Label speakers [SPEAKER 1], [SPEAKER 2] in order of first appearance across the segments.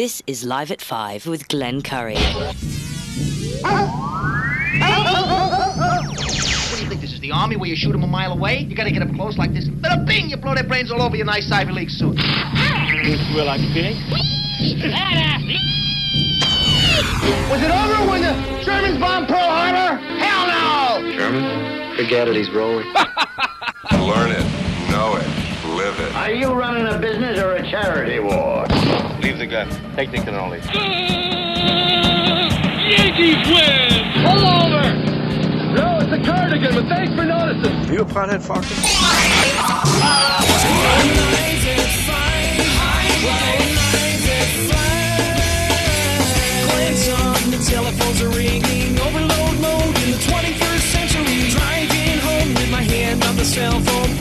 [SPEAKER 1] This is Live at 5 with Glenn Curry.
[SPEAKER 2] What do you think this is the army where you shoot them a mile away? You gotta get up close like this. Bada bing! You blow their brains all over your nice Ivy League suit.
[SPEAKER 3] You feel like spinning?
[SPEAKER 2] Was it over when the Germans bombed Pearl Harbor? Hell no!
[SPEAKER 4] German? Forget it, he's rolling.
[SPEAKER 5] Learn it, know it, live it.
[SPEAKER 6] Are you running a business or a charity war?
[SPEAKER 3] Leave the gun. Take the cannoli.
[SPEAKER 7] Uh, Yankees win! Pull over!
[SPEAKER 6] No, it's a cardigan, but thanks for noticing.
[SPEAKER 4] Are you a pothead, Focker?
[SPEAKER 7] Telephones are ringing, overload mode in the 21st century. Driving home with my hand on the cell phone,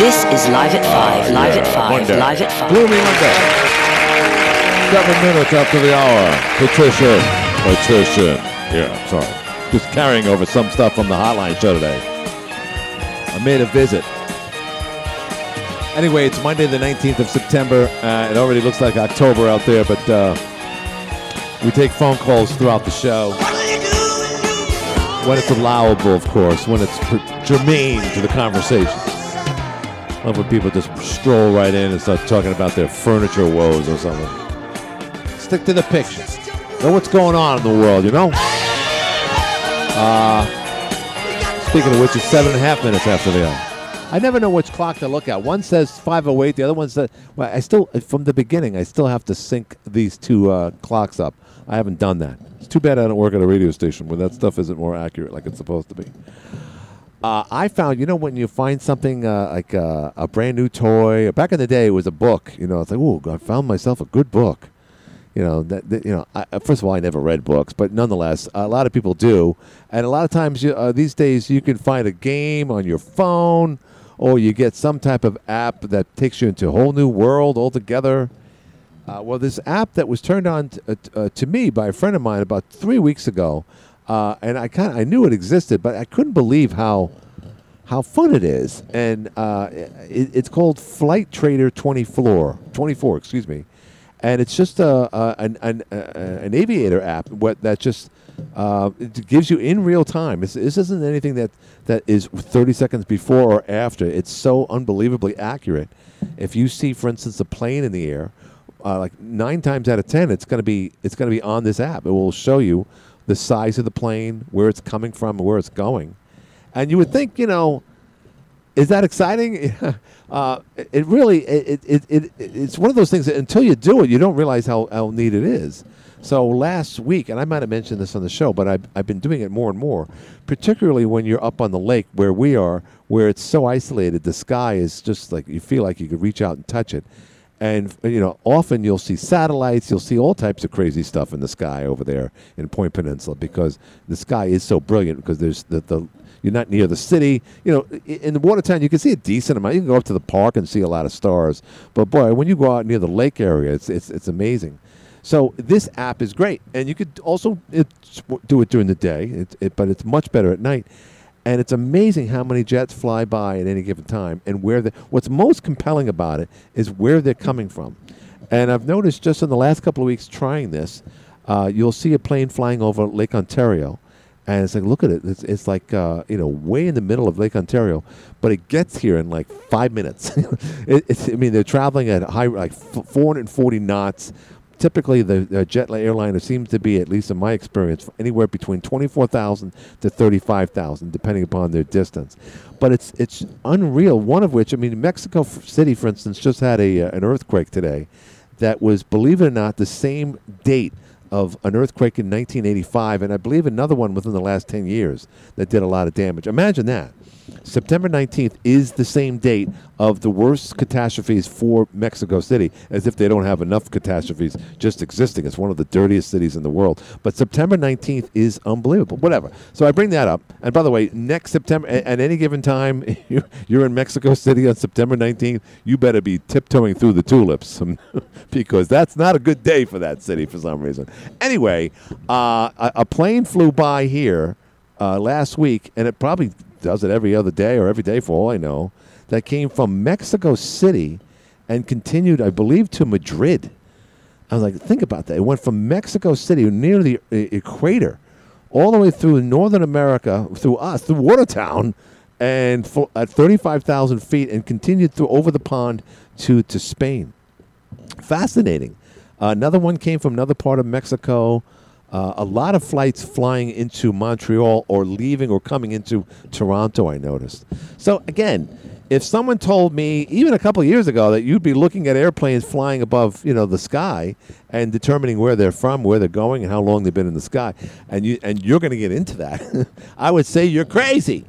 [SPEAKER 1] This is Live at 5, Live at 5,
[SPEAKER 8] Monday.
[SPEAKER 1] Live at 5.
[SPEAKER 8] Gloomy Monday. Seven minutes after the hour. Patricia. Patricia. Yeah, I'm sorry. Just carrying over some stuff from the hotline show today. I made a visit. Anyway, it's Monday, the 19th of September. Uh, it already looks like October out there, but uh, we take phone calls throughout the show. When it's allowable, of course, when it's germane to the conversation. Love when people just stroll right in and start talking about their furniture woes or something. Stick to the picture. Know what's going on in the world, you know? Uh, speaking of which, it's seven and a half minutes after the hour. I never know which clock to look at. One says 508, the other one says. Well, I still, from the beginning, I still have to sync these two uh, clocks up. I haven't done that. It's too bad I don't work at a radio station where that stuff isn't more accurate like it's supposed to be. Uh, I found, you know, when you find something uh, like uh, a brand new toy. Back in the day, it was a book. You know, it's like, oh, I found myself a good book. You know, that, that you know. I, uh, first of all, I never read books, but nonetheless, a lot of people do. And a lot of times, you, uh, these days, you can find a game on your phone, or you get some type of app that takes you into a whole new world altogether. Uh, well, this app that was turned on t- uh, uh, to me by a friend of mine about three weeks ago, uh, and I kind I knew it existed, but I couldn't believe how how fun it is. And uh, it, it's called Flightradar24, 24, excuse me, and it's just a, a an an, uh, an aviator app what that just uh, it gives you in real time. It's, this isn't anything that that is 30 seconds before or after. It's so unbelievably accurate. If you see, for instance, a plane in the air, uh, like nine times out of ten, it's gonna be it's gonna be on this app. It will show you the size of the plane, where it's coming from, and where it's going. And you would think, you know, is that exciting? uh, it really it, it, it, it's one of those things that until you do it, you don't realize how, how neat it is. So last week, and I might have mentioned this on the show, but I've, I've been doing it more and more, particularly when you're up on the lake where we are, where it's so isolated. The sky is just like you feel like you could reach out and touch it. And you know, often you'll see satellites, you'll see all types of crazy stuff in the sky over there in Point Peninsula because the sky is so brilliant because there's the, the you're not near the city. You know, in the Watertown, you can see a decent amount. You can go up to the park and see a lot of stars. But boy, when you go out near the lake area, it's it's, it's amazing. So this app is great, and you could also do it during the day, it, it, but it's much better at night. And it's amazing how many jets fly by at any given time, and where the what's most compelling about it is where they're coming from. And I've noticed just in the last couple of weeks trying this, uh, you'll see a plane flying over Lake Ontario, and it's like, look at it. It's, it's like, uh, you know, way in the middle of Lake Ontario, but it gets here in like five minutes. it, I mean, they're traveling at high, like 440 knots. Typically, the, the jet airliner seems to be, at least in my experience, anywhere between 24,000 to 35,000, depending upon their distance. But it's it's unreal. One of which, I mean, Mexico City, for instance, just had a uh, an earthquake today that was, believe it or not, the same date of an earthquake in 1985, and I believe another one within the last 10 years that did a lot of damage. Imagine that. September 19th is the same date of the worst catastrophes for Mexico City, as if they don't have enough catastrophes just existing. It's one of the dirtiest cities in the world. But September 19th is unbelievable. Whatever. So I bring that up. And by the way, next September, at any given time, you're in Mexico City on September 19th, you better be tiptoeing through the tulips because that's not a good day for that city for some reason. Anyway, uh, a, a plane flew by here uh, last week, and it probably does it every other day or every day for all I know, that came from Mexico City and continued, I believe, to Madrid. I was like, think about that. It went from Mexico City near the equator all the way through Northern America, through us, through Watertown, and at 35,000 feet, and continued through over the pond to, to Spain. Fascinating. Another one came from another part of Mexico. Uh, a lot of flights flying into Montreal or leaving or coming into Toronto, I noticed. So, again, if someone told me even a couple years ago that you'd be looking at airplanes flying above, you know, the sky and determining where they're from, where they're going, and how long they've been in the sky, and you and you're going to get into that, I would say you're crazy.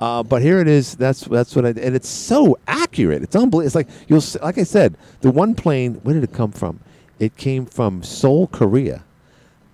[SPEAKER 8] Uh, but here it is. That's that's what I and it's so accurate. It's unbelievable. It's like you'll like I said, the one plane. Where did it come from? It came from Seoul, Korea.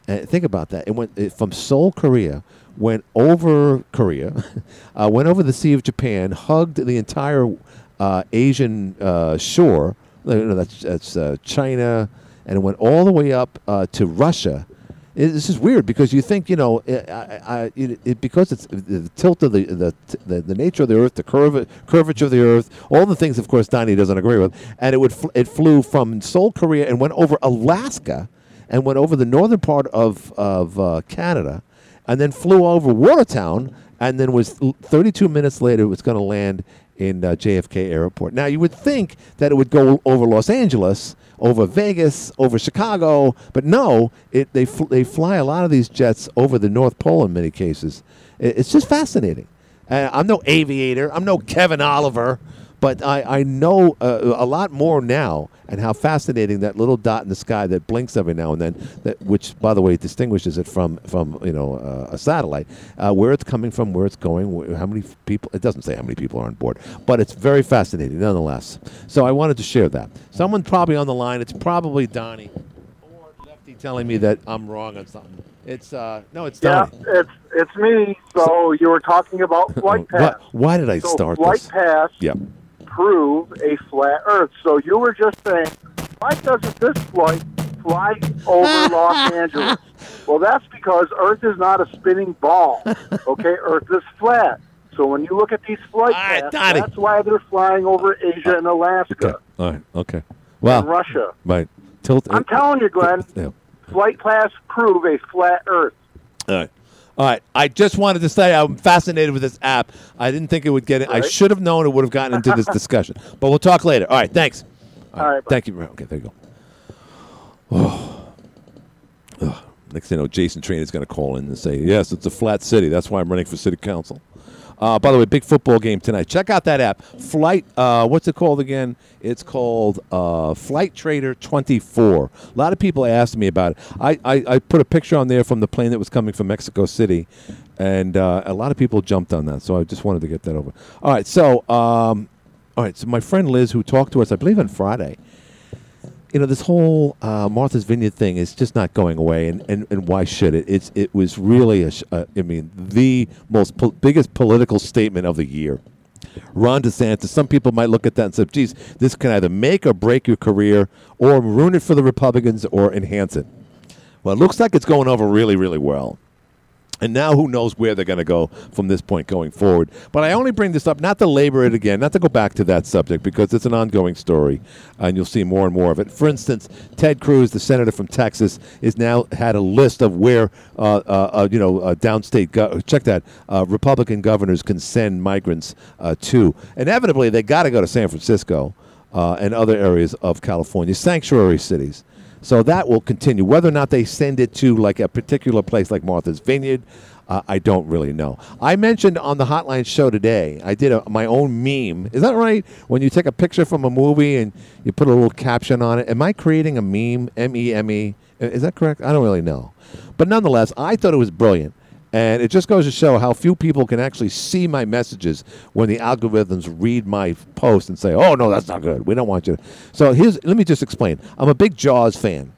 [SPEAKER 8] And think about that. It went it, from Seoul, Korea, went over Korea, uh, went over the Sea of Japan, hugged the entire uh, Asian uh, shore. No, that's that's uh, China, and it went all the way up uh, to Russia. It, this is weird because you think you know, I, I, it, it, because it's the tilt of the the, the the nature of the Earth, the curve, curvature of the Earth, all the things, of course, Donnie doesn't agree with, and it would fl- it flew from Seoul, Korea, and went over Alaska, and went over the northern part of of uh, Canada, and then flew over Watertown, and then was 32 minutes later it was going to land in uh, JFK Airport. Now you would think that it would go over Los Angeles, over Vegas, over Chicago, but no, it they fl- they fly a lot of these jets over the North Pole in many cases. I- It's just fascinating. Uh, I'm no aviator. I'm no Kevin Oliver. But I, I know uh, a lot more now, and how fascinating that little dot in the sky that blinks every now and then, that which, by the way, distinguishes it from from you know uh, a satellite, uh, where it's coming from, where it's going, wh- how many people. It doesn't say how many people are on board, but it's very fascinating nonetheless. So I wanted to share that. Someone probably on the line. It's probably Donnie or Lefty telling me that I'm wrong on something. It's uh no, it's
[SPEAKER 9] Yeah,
[SPEAKER 8] Donnie.
[SPEAKER 9] it's it's me. So you were talking about flight
[SPEAKER 8] Why,
[SPEAKER 9] paths.
[SPEAKER 8] why did I
[SPEAKER 9] so
[SPEAKER 8] start
[SPEAKER 9] flight
[SPEAKER 8] this? Yep.
[SPEAKER 9] Prove a flat Earth. So you were just saying, why doesn't this flight fly over Los Angeles? Well, that's because Earth is not a spinning ball. Okay, Earth is flat. So when you look at these flight
[SPEAKER 8] right,
[SPEAKER 9] paths,
[SPEAKER 8] Donnie.
[SPEAKER 9] that's why they're flying over Asia and Alaska
[SPEAKER 8] Okay. All right. Okay. Well,
[SPEAKER 9] and Russia.
[SPEAKER 8] right. Tilt.
[SPEAKER 9] I'm telling you, Glenn,
[SPEAKER 8] Yeah.
[SPEAKER 9] flight paths prove a flat Earth.
[SPEAKER 8] All right. All right. I just wanted to say I'm fascinated with this app. I didn't think it would get it. I should have known it would have gotten into this discussion. But we'll talk later. All right. Thanks.
[SPEAKER 9] All right, bye.
[SPEAKER 8] Thank you. Okay. There you go. Oh. Ugh. Next thing you know, Jason Train is going to call in and say, yes, it's a flat city. That's why I'm running for city council. Uh, by the way, big football game tonight. Check out that app. Flight, uh, what's it called again? It's called uh, Flightradar24. A lot of people asked me about it. I, I, I put a picture on there from the plane that was coming from Mexico City, and uh, a lot of people jumped on that. So I just wanted to get that over. All right. So, um, all right. So my friend Liz, who talked to us, I believe on Friday, you know, this whole uh, Martha's Vineyard thing is just not going away, and, and, and why should it? It's it was really a, sh- uh, I mean, the most pol- biggest political statement of the year. Ron DeSantis. Some people might look at that and say, "Geez, this can either make or break your career, or ruin it for the Republicans, or enhance it." Well, it looks like it's going over really, really well. And now who knows where they're going to go from this point going forward. But I only bring this up not to labor it again, not to go back to that subject because it's an ongoing story and you'll see more and more of it. For instance, Ted Cruz, the senator from Texas, is now had a list of where, uh, uh, uh, you know, uh, downstate, go- check that, uh, Republican governors can send migrants uh, to. Inevitably, they got to go to San Francisco and other areas of California, sanctuary cities. So that will continue. Whether or not they send it to like a particular place like Martha's Vineyard, uh, I don't really know. I mentioned on the Hotline show today, I did a, my own meme. Is that right? When you take a picture from a movie and you put a little caption on it, am I creating a meme? M E M E. Is that correct? I don't really know. But nonetheless, I thought it was brilliant. And it just goes to show how few people can actually see my messages when the algorithms read my post and say, "Oh no, that's not good. We don't want you." So here's let me just explain. I'm a big Jaws fan,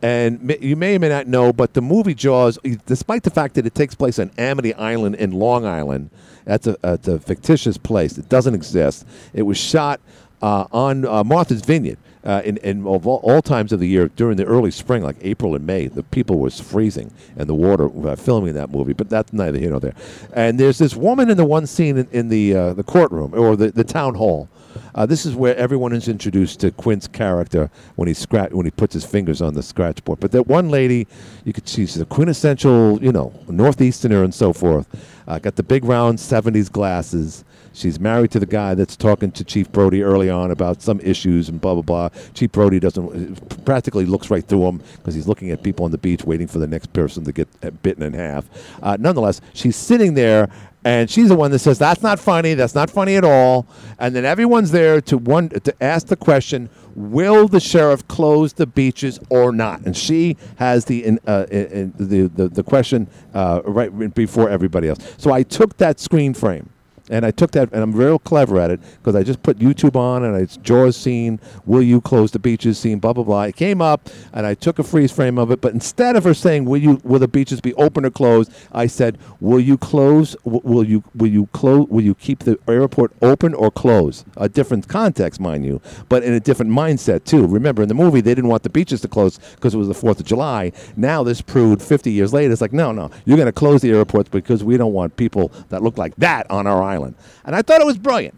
[SPEAKER 8] and you may or may not know, but the movie Jaws, despite the fact that it takes place on Amity Island in Long Island, that's a, that's a fictitious place. It doesn't exist. It was shot uh, on uh, Martha's Vineyard. Uh, in, in of all, all times of the year during the early spring, like April and May, the people was freezing and the water uh, filming that movie. But that's neither here nor there. And there's this woman in the one scene in, in the uh, the courtroom or the, the town hall. Uh, this is where everyone is introduced to Quint's character when he scratch when he puts his fingers on the scratch board. But that one lady, you could see she's a quintessential, you know, northeasterner and so forth. Got the big round '70s glasses. She's married to the guy that's talking to Chief Brody early on about some issues and blah blah blah. Chief Brody doesn't practically looks right through him because he's looking at people on the beach waiting for the next person to get bitten in half. Uh, nonetheless, she's sitting there and she's the one that says that's not funny. That's not funny at all. And then everyone's there to one to ask the question will the sheriff close the beaches or not? And she has the in, uh, in, the, the the question uh, right before everybody else. So i took that screen frame and I took that, and I'm real clever at it because I just put YouTube on, and it's Jaws scene, will you close the beaches scene, blah blah blah. It came up, and I took a freeze frame of it, but instead of her saying, "Will you, will the beaches be open or closed?" I said, "Will you close? Will you, will you close? Will you keep the airport open or closed? A different context, mind you, but in a different mindset too. Remember, in the movie, they didn't want the beaches to close because it was the Fourth of July. Now this proved 50 years later, it's like, no, no, you're going to close the airports because we don't want people that look like that on our island. And I thought it was brilliant.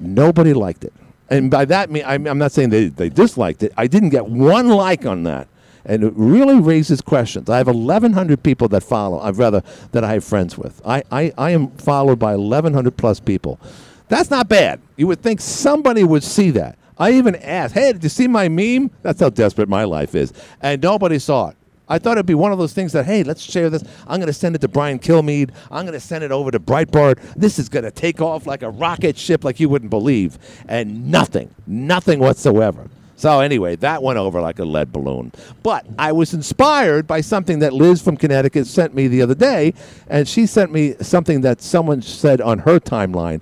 [SPEAKER 8] Nobody liked it. And by that, mean, I'm, I'm not saying they, they disliked it. I didn't get one like on that. And it really raises questions. I have 1,100 people that follow, I'd rather, that I have friends with. I, I, I am followed by 1,100 plus people. That's not bad. You would think somebody would see that. I even asked, hey, did you see my meme? That's how desperate my life is. And nobody saw it. I thought it'd be one of those things that, hey, let's share this. I'm going to send it to Brian Kilmeade. I'm going to send it over to Breitbart. This is going to take off like a rocket ship like you wouldn't believe. And nothing, nothing whatsoever. So anyway, that went over like a lead balloon. But I was inspired by something that Liz from Connecticut sent me the other day, and she sent me something that someone said on her timeline.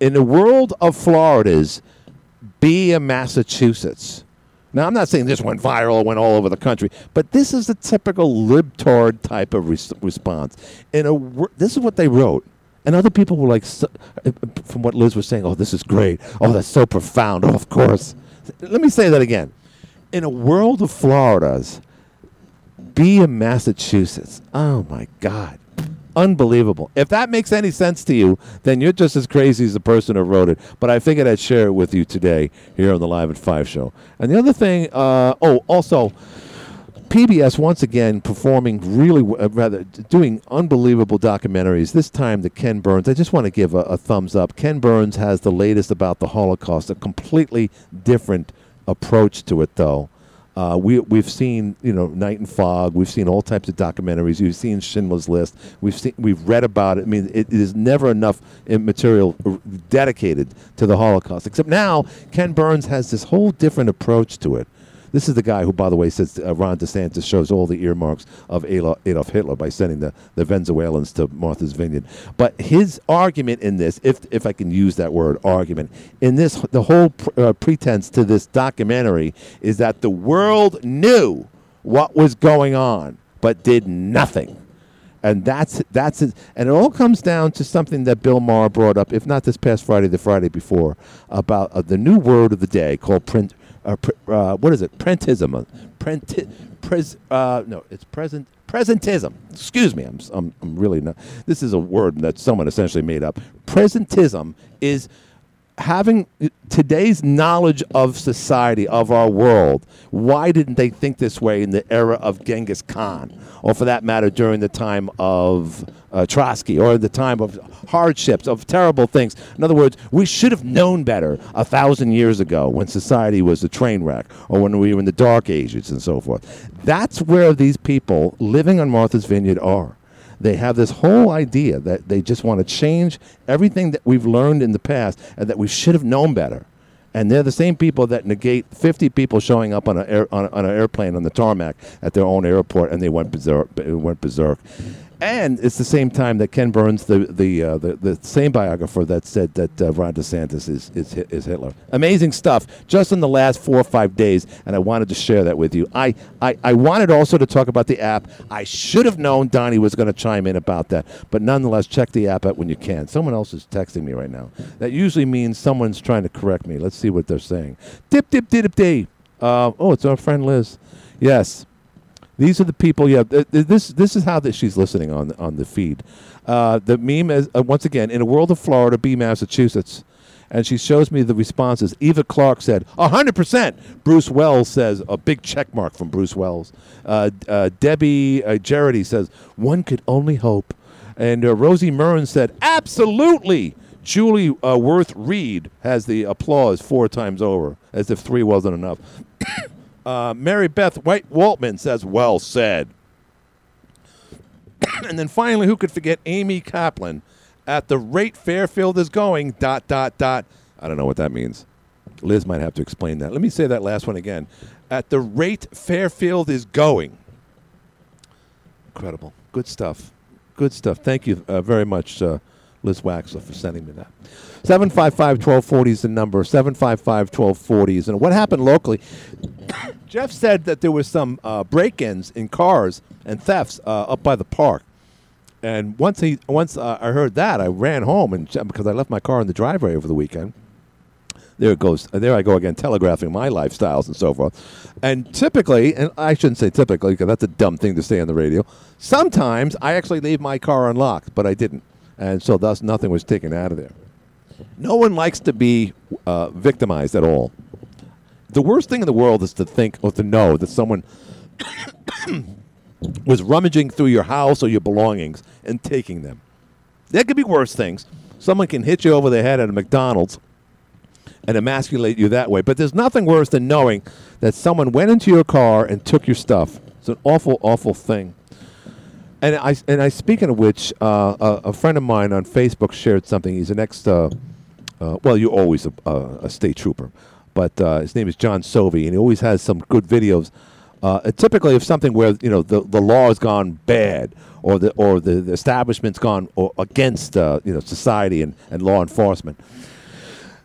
[SPEAKER 8] In the world of Floridas, be a Massachusetts. Now, I'm not saying this went viral, went all over the country, but this is the typical libtard type of res- response. In a, this is what they wrote. And other people were like, from what Liz was saying, oh, this is great. Oh, that's so profound. Oh, of course. Let me say that again. In a world of Floridas, be a Massachusetts. Oh, my God. Unbelievable. If that makes any sense to you, then you're just as crazy as the person who wrote it. But I figured I'd share it with you today here on the Live at 5 show. And the other thing, uh, oh, also, PBS once again performing really, uh, rather, doing unbelievable documentaries. This time, the Ken Burns. I just want to give a, a thumbs up. Ken Burns has the latest about the Holocaust, a completely different approach to it, though. Uh, we we've seen you know Night and Fog. We've seen all types of documentaries. We've seen Schindler's List. We've seen we've read about it. I mean, it, it is never enough uh, material uh, dedicated to the Holocaust. Except now, Ken Burns has this whole different approach to it. This is the guy who, by the way, says uh, Ron DeSantis shows all the earmarks of Adolf Hitler by sending the, the Venezuelans to Martha's Vineyard. But his argument in this, if if I can use that word, argument, in this, the whole pr- uh, pretense to this documentary is that the world knew what was going on, but did nothing. And that's that's it. And it all comes down to something that Bill Maher brought up, if not this past Friday, the Friday before, about uh, the new word of the day called print. Uh, uh, what is it? Prentism. Prenti- pres- uh, no, it's present. Presentism. Excuse me. I'm, I'm, I'm really not. This is a word that someone essentially made up. Presentism is having today's knowledge of society, of our world, why didn't they think this way in the era of Genghis Khan? Or for that matter, during the time of uh, Trotsky, or the time of hardships, of terrible things. In other words, we should have known better a thousand years ago when society was a train wreck, or when we were in the Dark Ages and so forth. That's where these people living on Martha's Vineyard are they have this whole idea that they just want to change everything that we've learned in the past and that we should have known better. And they're the same people that negate 50 people showing up on, a air, on, a, on an airplane on the tarmac at their own airport and they went berserk. Went berserk. And it's the same time that Ken Burns, the the uh, the, the same biographer that said that uh, Ron DeSantis is, is is Hitler. Amazing stuff, just in the last four or five days, and I wanted to share that with you. I I, I wanted also to talk about the app. I should have known Donnie was going to chime in about that, but nonetheless, check the app out when you can. Someone else is texting me right now. That usually means someone's trying to correct me. Let's see what they're saying. Dip dip dip dip. Uh, oh, it's our friend Liz. Yes. These are the people. Yeah, th- th- this this is how that she's listening on on the feed. Uh, the meme is uh, once again in a world of Florida, be Massachusetts, and she shows me the responses. Eva Clark said hundred percent. Bruce Wells says a big check mark from Bruce Wells. Uh, uh, Debbie uh, says one could only hope, and uh, Rosie Murren said absolutely. Julie uh, Worth Reed has the applause four times over, as if three wasn't enough. Uh, Mary Beth White Waltman says, "Well said." and then finally, who could forget Amy Kaplan? At the rate Fairfield is going, dot dot dot. I don't know what that means. Liz might have to explain that. Let me say that last one again. At the rate Fairfield is going. Incredible. Good stuff. Good stuff. Thank you uh, very much, uh, Liz Waxler, for sending me that. 755 1240 is the number. 755 1240 is. And what happened locally? Jeff said that there was some uh, break-ins in cars and thefts uh, up by the park. And once he once uh, I heard that, I ran home and because I left my car in the driveway over the weekend. There it goes. There I go again, telegraphing my lifestyles and so forth. And typically, and I shouldn't say typically because that's a dumb thing to say on the radio. Sometimes I actually leave my car unlocked, but I didn't, and so thus nothing was taken out of there. No one likes to be uh, victimized at all. The worst thing in the world is to think or to know that someone was rummaging through your house or your belongings and taking them. There could be worse things. Someone can hit you over the head at a McDonald's and emasculate you that way. But there's nothing worse than knowing that someone went into your car and took your stuff. It's an awful, awful thing. And I, and I speaking of which, uh, a, a friend of mine on Facebook shared something. He's an ex, uh, uh, well, you're always a, a, state trooper, but uh, his name is John Sovey, and he always has some good videos. Uh, typically, of something where you know the, the law has gone bad, or the or the, the establishment's gone against uh, you know society and, and law enforcement.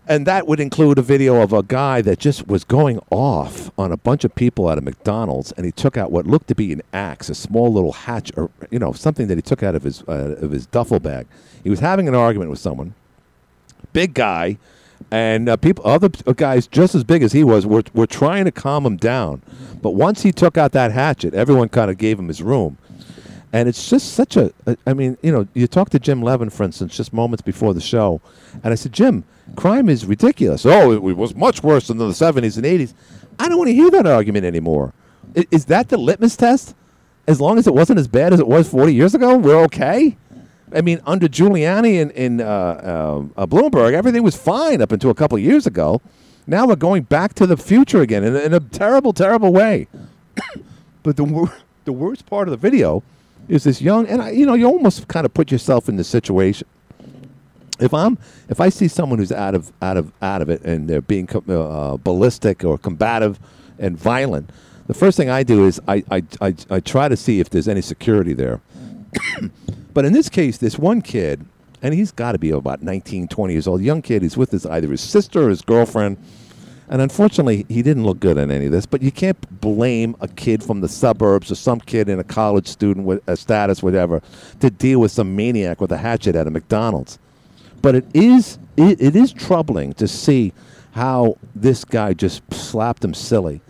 [SPEAKER 8] And that would include a video of a guy that just was going off on a bunch of people at a McDonald's, and he took out what looked to be an axe, a small little hatch, or you know something that he took out of his uh, of his duffel bag. He was having an argument with someone, big guy, and uh, people, other guys just as big as he was, were were trying to calm him down. But once he took out that hatchet, everyone kind of gave him his room. And it's just such a, a, I mean, you know, you talk to Jim Levin, for instance, just moments before the show, and I said, Jim, crime is ridiculous. Oh, it, was much worse than the 70s and 80s. I don't want to hear that argument anymore. Is that the litmus test? As long as it wasn't as bad as it was 40 years ago, we're okay? I mean, under Giuliani and, and uh, uh, uh, Bloomberg, everything was fine up until a couple of years ago. Now we're going back to the future again in, a- in a terrible, terrible way. but the, wor- the worst part of the video is this young, and I, you know, you almost kind of put yourself in the situation. If I'm, if I see someone who's out of, out of, out of it, and they're being uh, ballistic or combative and violent, the first thing I do is I, I, I, I try to see if there's any security there. but in this case, this one kid, and he's got to be about 19, 20 years old, young kid. He's with his either his sister or his girlfriend. And unfortunately, he didn't look good in any of this. But you can't blame a kid from the suburbs or some kid in a college student with a status, whatever, to deal with some maniac with a hatchet at a McDonald's. But it is it, it is troubling to see how this guy just slapped him silly,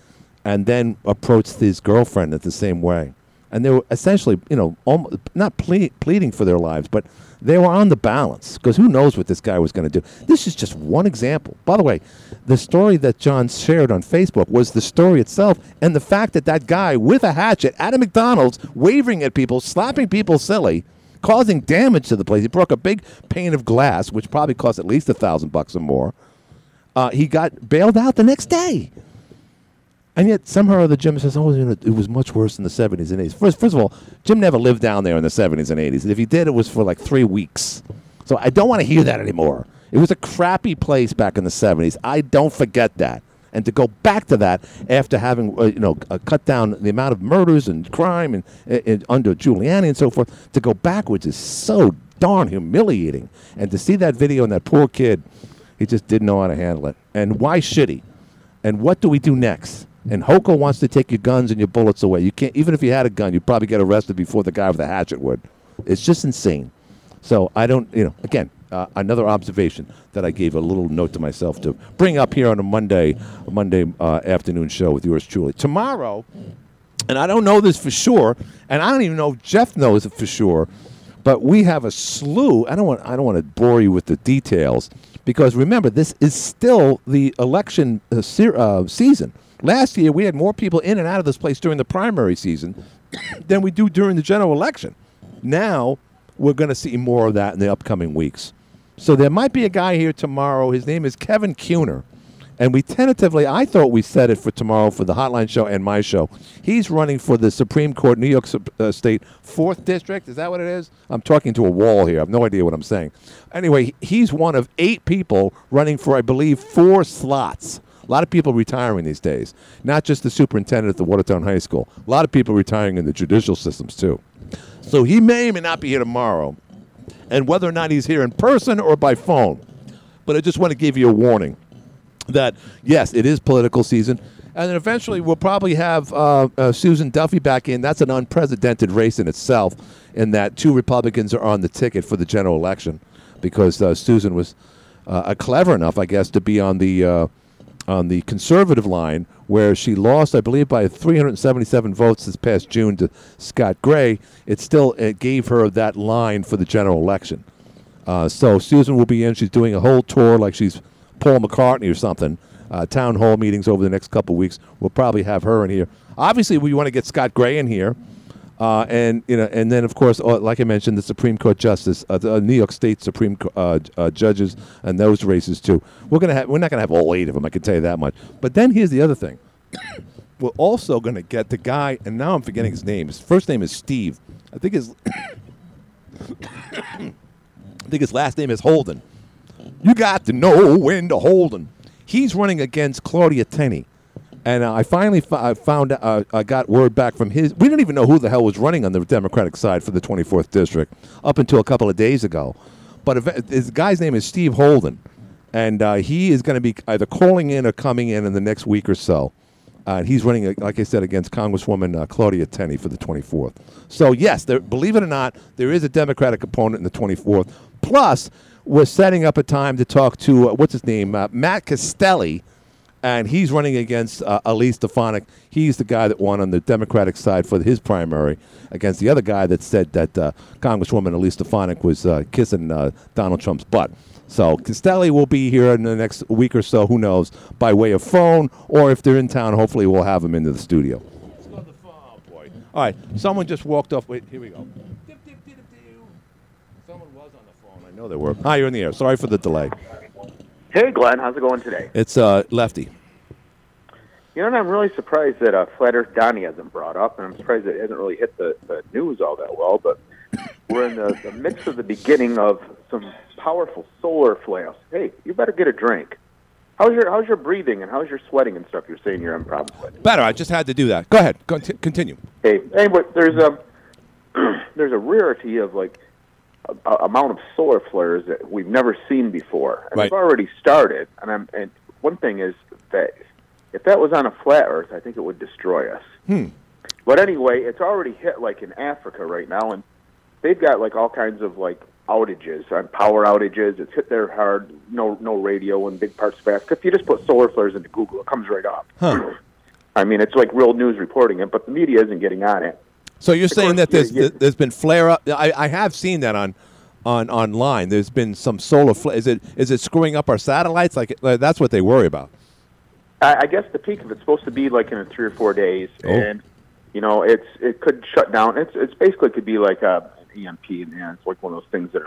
[SPEAKER 8] and then approached his girlfriend at the same way. And they were essentially, you know, almost, not ple- pleading for their lives, but they were on the balance because who knows what this guy was going to do. This is just one example. By the way, the story that John shared on Facebook was the story itself, and the fact that that guy with a hatchet at a McDonald's, waving at people, slapping people silly, causing damage to the place. He broke a big pane of glass, which probably cost at least a thousand bucks or more. Uh, he got bailed out the next day. And yet somehow or other Jim says, "Oh, you know, it was much worse in the '70s and '80s." First, first of all, Jim never lived down there in the '70s and '80s. And if he did, it was for like three weeks. So I don't want to hear that anymore. It was a crappy place back in the '70s. I don't forget that. and to go back to that after having uh, you know uh, cut down the amount of murders and crime and, and under Giuliani and so forth, to go backwards is so darn humiliating. And to see that video and that poor kid, he just didn't know how to handle it. And why should he? And what do we do next? And Hochul wants to take your guns and your bullets away. You can't, even if you had a gun, you'd probably get arrested before the guy with the hatchet would. It's just insane. So I don't, you know, again, uh, another observation that I gave a little note to myself to bring up here on a Monday, a Monday uh, afternoon show with yours truly. Tomorrow, and I don't know this for sure, and I don't even know if Jeff knows it for sure, but we have a slew. I don't want, I don't want to bore you with the details because remember, this is still the election uh, se- uh, season. Last year, we had more people in and out of this place during the primary season than we do during the general election. Now, we're going to see more of that in the upcoming weeks. So there might be a guy here tomorrow. His name is Kevin Kuhner. And we tentatively, I thought we set it for tomorrow for the Hotline Show and my show. He's running for the Supreme Court, New York uh, State, 4th District. Is that what it is? I'm talking to a wall here. I have no idea what I'm saying. Anyway, he's one of eight people running for, I believe, four slots. A lot of people retiring these days, not just the superintendent at the Watertown High School. A lot of people retiring in the judicial systems, too. So he may or may not be here tomorrow, and whether or not he's here in person or by phone. But I just want to give you a warning that yes, it is political season, and then eventually we'll probably have uh, uh, Susan Duffy back in. That's an unprecedented race in itself, in that two Republicans are on the ticket for the general election, because uh, Susan was uh, clever enough, I guess, to be on the uh, on the conservative line, where she lost, I believe, by 377 votes this past June to Scott Gray. It still it gave her that line for the general election. Uh, so Susan will be in. She's doing a whole tour like she's Paul McCartney or something. Uh, town hall meetings over the next couple weeks. We'll probably have her in here. Obviously, we want to get Scott Gray in here, uh, and you know, and then of course, uh, like I mentioned, the Supreme Court justice, uh, the New York State Supreme uh, uh, judges, and those races too. We're gonna have. We're not gonna have all eight of them. I can tell you that much. But then here's the other thing. we're also gonna get the guy, and now I'm forgetting his name. His first name is Steve. I think his. I think his last name is Holden. You got to know when to hold him. He's running against Claudia Tenney. And uh, I finally f- I found uh, I got word back from his. We didn't even know who the hell was running on the Democratic side for the 24th district up until a couple of days ago. But if, this guy's name is Steve Holden, and uh, he is going to be either calling in or coming in in the next week or so. Uh, and he's running, uh, like I said, against Congresswoman uh, Claudia Tenney for the 24th. So yes, there, believe it or not, there is a Democratic opponent in the 24th. Plus, we're setting up a time to talk to uh, what's his name, uh, Matt Castelli, and he's running against uh, Elise Stefanik. He's the guy that won on the Democratic side for his primary against the other guy that said that uh, Congresswoman Elise Stefanik was uh, kissing uh, Donald Trump's butt. So Castelli will be here in the next week or so, who knows, by way of phone, or if they're in town, hopefully we'll have them into the studio. Let's go to the boy. All right, someone just walked off. Wait, here we go. Someone was on the phone. I know they were. Hi, you're in the air. Sorry for the delay.
[SPEAKER 10] Hey, Glenn, how's it going today?
[SPEAKER 8] It's uh, Lefty.
[SPEAKER 10] You know, and I'm really surprised that uh, Flat Earth Donnie hasn't brought up, and I'm surprised it hasn't really hit the, the news all that well. But we're in the, the midst of the beginning of some powerful solar flares. Hey, you better get a drink. How's your How's your breathing and how's your sweating and stuff? You're saying you're having problems with.
[SPEAKER 8] Better. I just had to do that. Go ahead. Conti- continue.
[SPEAKER 10] Hey, anyway, there's a there's a rarity of like a, amount of solar flares that we've never seen before, and
[SPEAKER 8] Right.
[SPEAKER 10] they've already started. And I'm and one thing is that if that was on a flat Earth, I think it would destroy us.
[SPEAKER 8] Hmm.
[SPEAKER 10] But anyway, it's already hit like in Africa right now, and they've got like all kinds of like outages on power outages. It's hit there hard. No, no radio in big parts of Africa. If you just put solar flares into Google, it comes right up.
[SPEAKER 8] Huh.
[SPEAKER 10] I mean, it's like real news reporting it, but the media isn't getting on it.
[SPEAKER 8] So you're
[SPEAKER 10] Of
[SPEAKER 8] saying
[SPEAKER 10] course,
[SPEAKER 8] that there's
[SPEAKER 10] yeah, yeah.
[SPEAKER 8] there's been flare up? I, I have seen that on on online. There's been some solar flare. Is it is it screwing up our satellites? Like uh, that's what they worry about.
[SPEAKER 10] I, I guess the peak of it's supposed to be like in three or four days,
[SPEAKER 8] Oh.
[SPEAKER 10] and you know, it's it could shut down. It's it's basically could be like a an EMP, and yeah, it's like one of those things that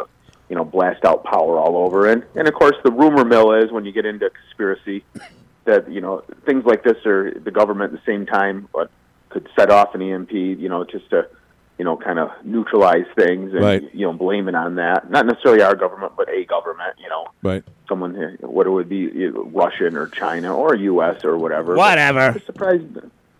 [SPEAKER 10] you know blast out power all over. And and of course, the rumor mill is when you get into conspiracy that you know things like this are the government at the same time, but could set off an EMP, you know, just to you know, kind of neutralize things and
[SPEAKER 8] Right.
[SPEAKER 10] you know blame it on that. Not necessarily our government, but a government. You know,
[SPEAKER 8] Right.
[SPEAKER 10] someone here, what it would be, you know, Russian or China or U.S. or whatever.
[SPEAKER 8] Whatever.
[SPEAKER 10] I'm just surprised.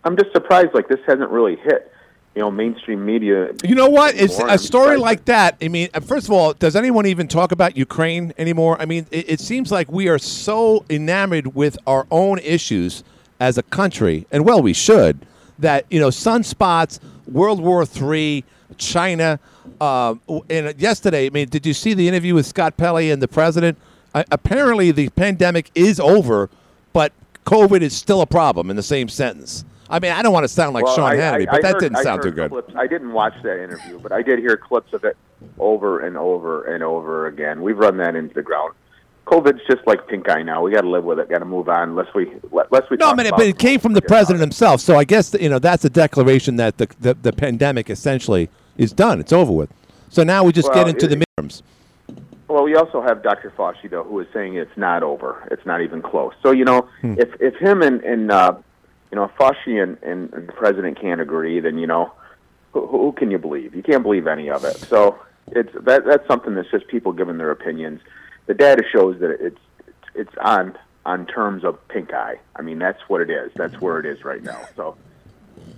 [SPEAKER 10] I'm just surprised. Like this hasn't really hit. You know, mainstream media.
[SPEAKER 8] You know what? It's
[SPEAKER 10] anymore.
[SPEAKER 8] a
[SPEAKER 10] I'm
[SPEAKER 8] story like that. I mean, uh, first of all, does anyone even talk about Ukraine anymore? I mean, it, it seems like we are so enamored with our own issues as a country, and well, we should. That you know, sunspots, World War III, China, uh, and yesterday. I mean, did you see the interview with Scott Pelley and the president? Uh, apparently, the pandemic is over, but COVID is still a problem in the same sentence. I mean, I don't want to sound like
[SPEAKER 10] Well,
[SPEAKER 8] Sean
[SPEAKER 10] I-
[SPEAKER 8] Hannity,
[SPEAKER 10] I-
[SPEAKER 8] but
[SPEAKER 10] I
[SPEAKER 8] that
[SPEAKER 10] heard-
[SPEAKER 8] didn't sound too good.
[SPEAKER 10] Clips. I didn't watch that interview, but I did hear clips of it over and over and over again. We've run that into the ground. COVID's just like pink eye now. We got to live with it. Got to move on. Unless we, unless we.
[SPEAKER 8] No, I mean, but it came from the president himself. So I guess you know that's a declaration that the the, the pandemic essentially is done. It's over with. So now we just
[SPEAKER 10] Well,
[SPEAKER 8] get into
[SPEAKER 10] it-
[SPEAKER 8] the midterms.
[SPEAKER 10] Well, we also have Dr. Fauci though, who is saying it's not over. It's not even close. So you know,
[SPEAKER 8] Hmm.
[SPEAKER 10] if if him and and uh, you know Fauci and, and, and the president can't agree, then you know, who, who can you believe? You can't believe any of it. So it's that that's something that's just people giving their opinions. The data shows that it's it's on on terms of pink eye. I mean, that's what it is. That's where it is right now. So.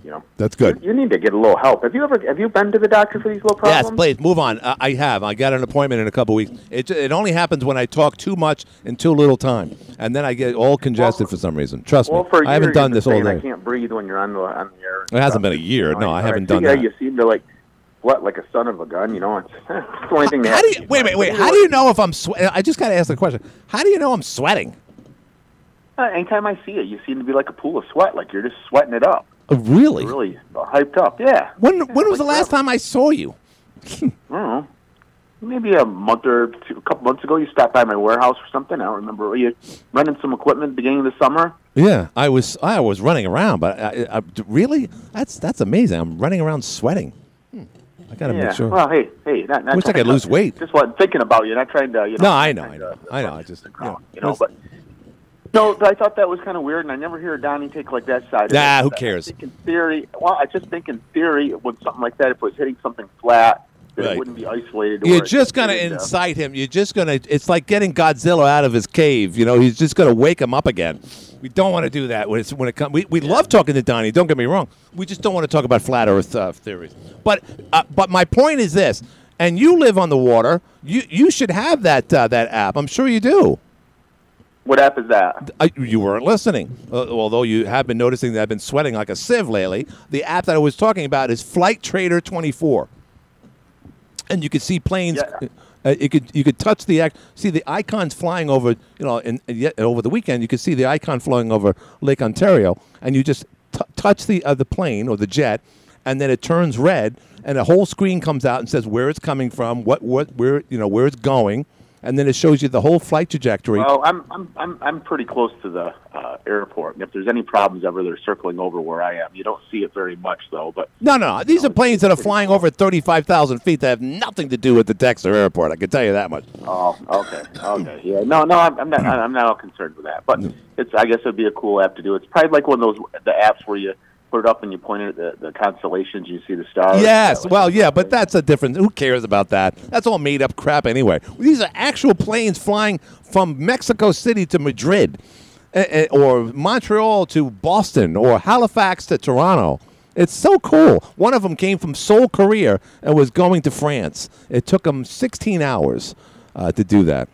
[SPEAKER 10] You know,
[SPEAKER 8] That's good.
[SPEAKER 10] you need to get a little help. Have you ever have you been to the doctor for these little problems?
[SPEAKER 8] Yes, please move on. Uh, I have. I got an appointment in a couple weeks. It it only happens when I talk too much in too little time, and then I get all congested for some reason. Trust
[SPEAKER 10] Well,
[SPEAKER 8] me,
[SPEAKER 10] for
[SPEAKER 8] I haven't done this all
[SPEAKER 10] saying
[SPEAKER 8] day.
[SPEAKER 10] I can't breathe when you're on the on the air. and
[SPEAKER 8] It hasn't
[SPEAKER 10] stuff.
[SPEAKER 8] been a year.
[SPEAKER 10] You know,
[SPEAKER 8] No, I
[SPEAKER 10] and
[SPEAKER 8] haven't
[SPEAKER 10] see
[SPEAKER 8] done
[SPEAKER 10] how
[SPEAKER 8] that.
[SPEAKER 10] You seem to like what, like a son of a gun. You know, it's, it's the only thing. That
[SPEAKER 8] How do you wait? Wait, wait. How do you know if I'm sweating? I just got to ask the question. How do you know I'm sweating?
[SPEAKER 10] Uh, anytime I see you, you seem to be like a pool of sweat. Like you're just sweating it up.
[SPEAKER 8] Uh, really?
[SPEAKER 10] You're really hyped up. Yeah.
[SPEAKER 8] When when was the last time I saw you?
[SPEAKER 10] I don't know. Maybe a month or two, a couple months ago, you stopped by my warehouse or something. I don't remember. Were you running some equipment at the beginning of the summer?
[SPEAKER 8] Yeah, I was I was running around, but I, I, really that's that's amazing. I'm running around sweating. I got to
[SPEAKER 10] yeah.
[SPEAKER 8] make sure.
[SPEAKER 10] Well, hey, hey. Not, not
[SPEAKER 8] Wish I could
[SPEAKER 10] to-
[SPEAKER 8] lose weight.
[SPEAKER 10] Just what thinking about you, not trying to. You know,
[SPEAKER 8] no, I know, I know, I know. I just you know,
[SPEAKER 10] you know, but no, but I thought that was kind of weird, and I never hear a Donnie take like that side. of
[SPEAKER 8] Nah, who cares?
[SPEAKER 10] in theory, well, I just think in theory, with something like that, if it was hitting something flat, that
[SPEAKER 8] Right.
[SPEAKER 10] it wouldn't be isolated.
[SPEAKER 8] You're just gonna
[SPEAKER 10] didn't, uh,
[SPEAKER 8] incite him. You're just gonna. It's like getting Godzilla out of his cave. You know, he's just gonna wake him up again. We don't want to do that when it's when it comes. We, we love talking to Donnie. Don't get me wrong. We just don't want to talk about flat Earth uh, theories. But uh, but my point is this. And you live on the water. You you should have that uh, that app. I'm sure you do.
[SPEAKER 10] What app is that?
[SPEAKER 8] I, you weren't listening, uh, although you have been noticing that I've been sweating like a sieve lately. The app that I was talking about is Flightradar24, and you could see planes. Uh, you could you could touch the see the icons flying over. You know, and, yet over the weekend you could see the icon flying over Lake Ontario, and you just t- touch the uh, the plane or the jet, and then it turns red, and a whole screen comes out and says where it's coming from, what what where you know where it's going, and then it shows you the whole flight trajectory.
[SPEAKER 10] Well, I'm I'm I'm I'm pretty close to the uh, airport, and if there's any problems ever, they're circling over where I am. You don't see it very much though, but
[SPEAKER 8] No, no, these are planes that are flying over 35,000 feet that have nothing to do with the Dexter Airport. I can tell you that much.
[SPEAKER 10] Oh, okay, okay, yeah. No, no, I'm, I'm not. I'm not all concerned with that. But it's. I guess it'd be a cool app to do. It's probably like one of those the apps where you put it up and you point it at the, the constellations. You see the stars.
[SPEAKER 8] Yes, well, yeah, but that's a different. Who cares about that? That's all made up crap anyway. These are actual planes flying from Mexico City to Madrid, eh, eh, or Montreal to Boston, or Halifax to Toronto. It's so cool. One of them came from Seoul, Korea, and was going to France. It took them 16 hours uh, to do that.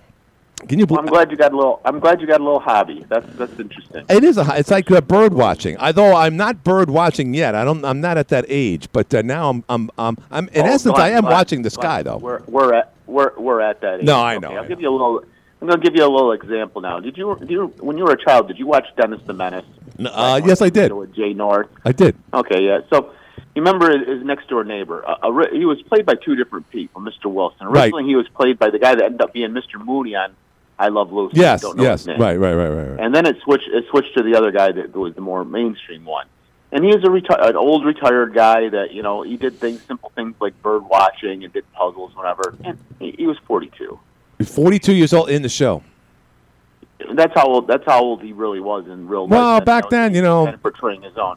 [SPEAKER 8] Can you?
[SPEAKER 10] Well, I'm glad you got a little. I'm glad you got a little hobby. That's that's interesting.
[SPEAKER 8] It is a. It's like uh, bird watching. Although I'm not bird watching yet. I don't. I'm not at that age. But uh, now I'm. I'm. I'm. I'm in
[SPEAKER 10] Oh,
[SPEAKER 8] essence, I am watching the sky, though.
[SPEAKER 10] We're we're at we're we're at that age.
[SPEAKER 8] No, I know,
[SPEAKER 10] Okay,
[SPEAKER 8] I
[SPEAKER 10] I'll give you a little. I'm going to give you a little example now. Did you, do you when you were a child? Did you watch Dennis the Menace?
[SPEAKER 8] Uh, yes, I did.
[SPEAKER 10] With Jay North.
[SPEAKER 8] I did.
[SPEAKER 10] Okay, yeah. So you remember his, next door neighbor? Uh, uh, he was played by two different people. Mr. Wilson.
[SPEAKER 8] Right.
[SPEAKER 10] Originally, he was played by the guy that ended up being Mr. Moody on I Love Lucy.
[SPEAKER 8] Yes.
[SPEAKER 10] Don't know
[SPEAKER 8] Yes. Right. Right. Right. Right. Right.
[SPEAKER 10] And then it switched. It switched to the other guy that was the more mainstream one. And he was a reti- an old retired guy that you know he did things, simple things like bird watching and did puzzles, whatever. And he, he was 42.
[SPEAKER 8] 42 years old in the show.
[SPEAKER 10] That's how old. That's how old he really was in real life.
[SPEAKER 8] Well, back then, you know-
[SPEAKER 10] kind of portraying his own.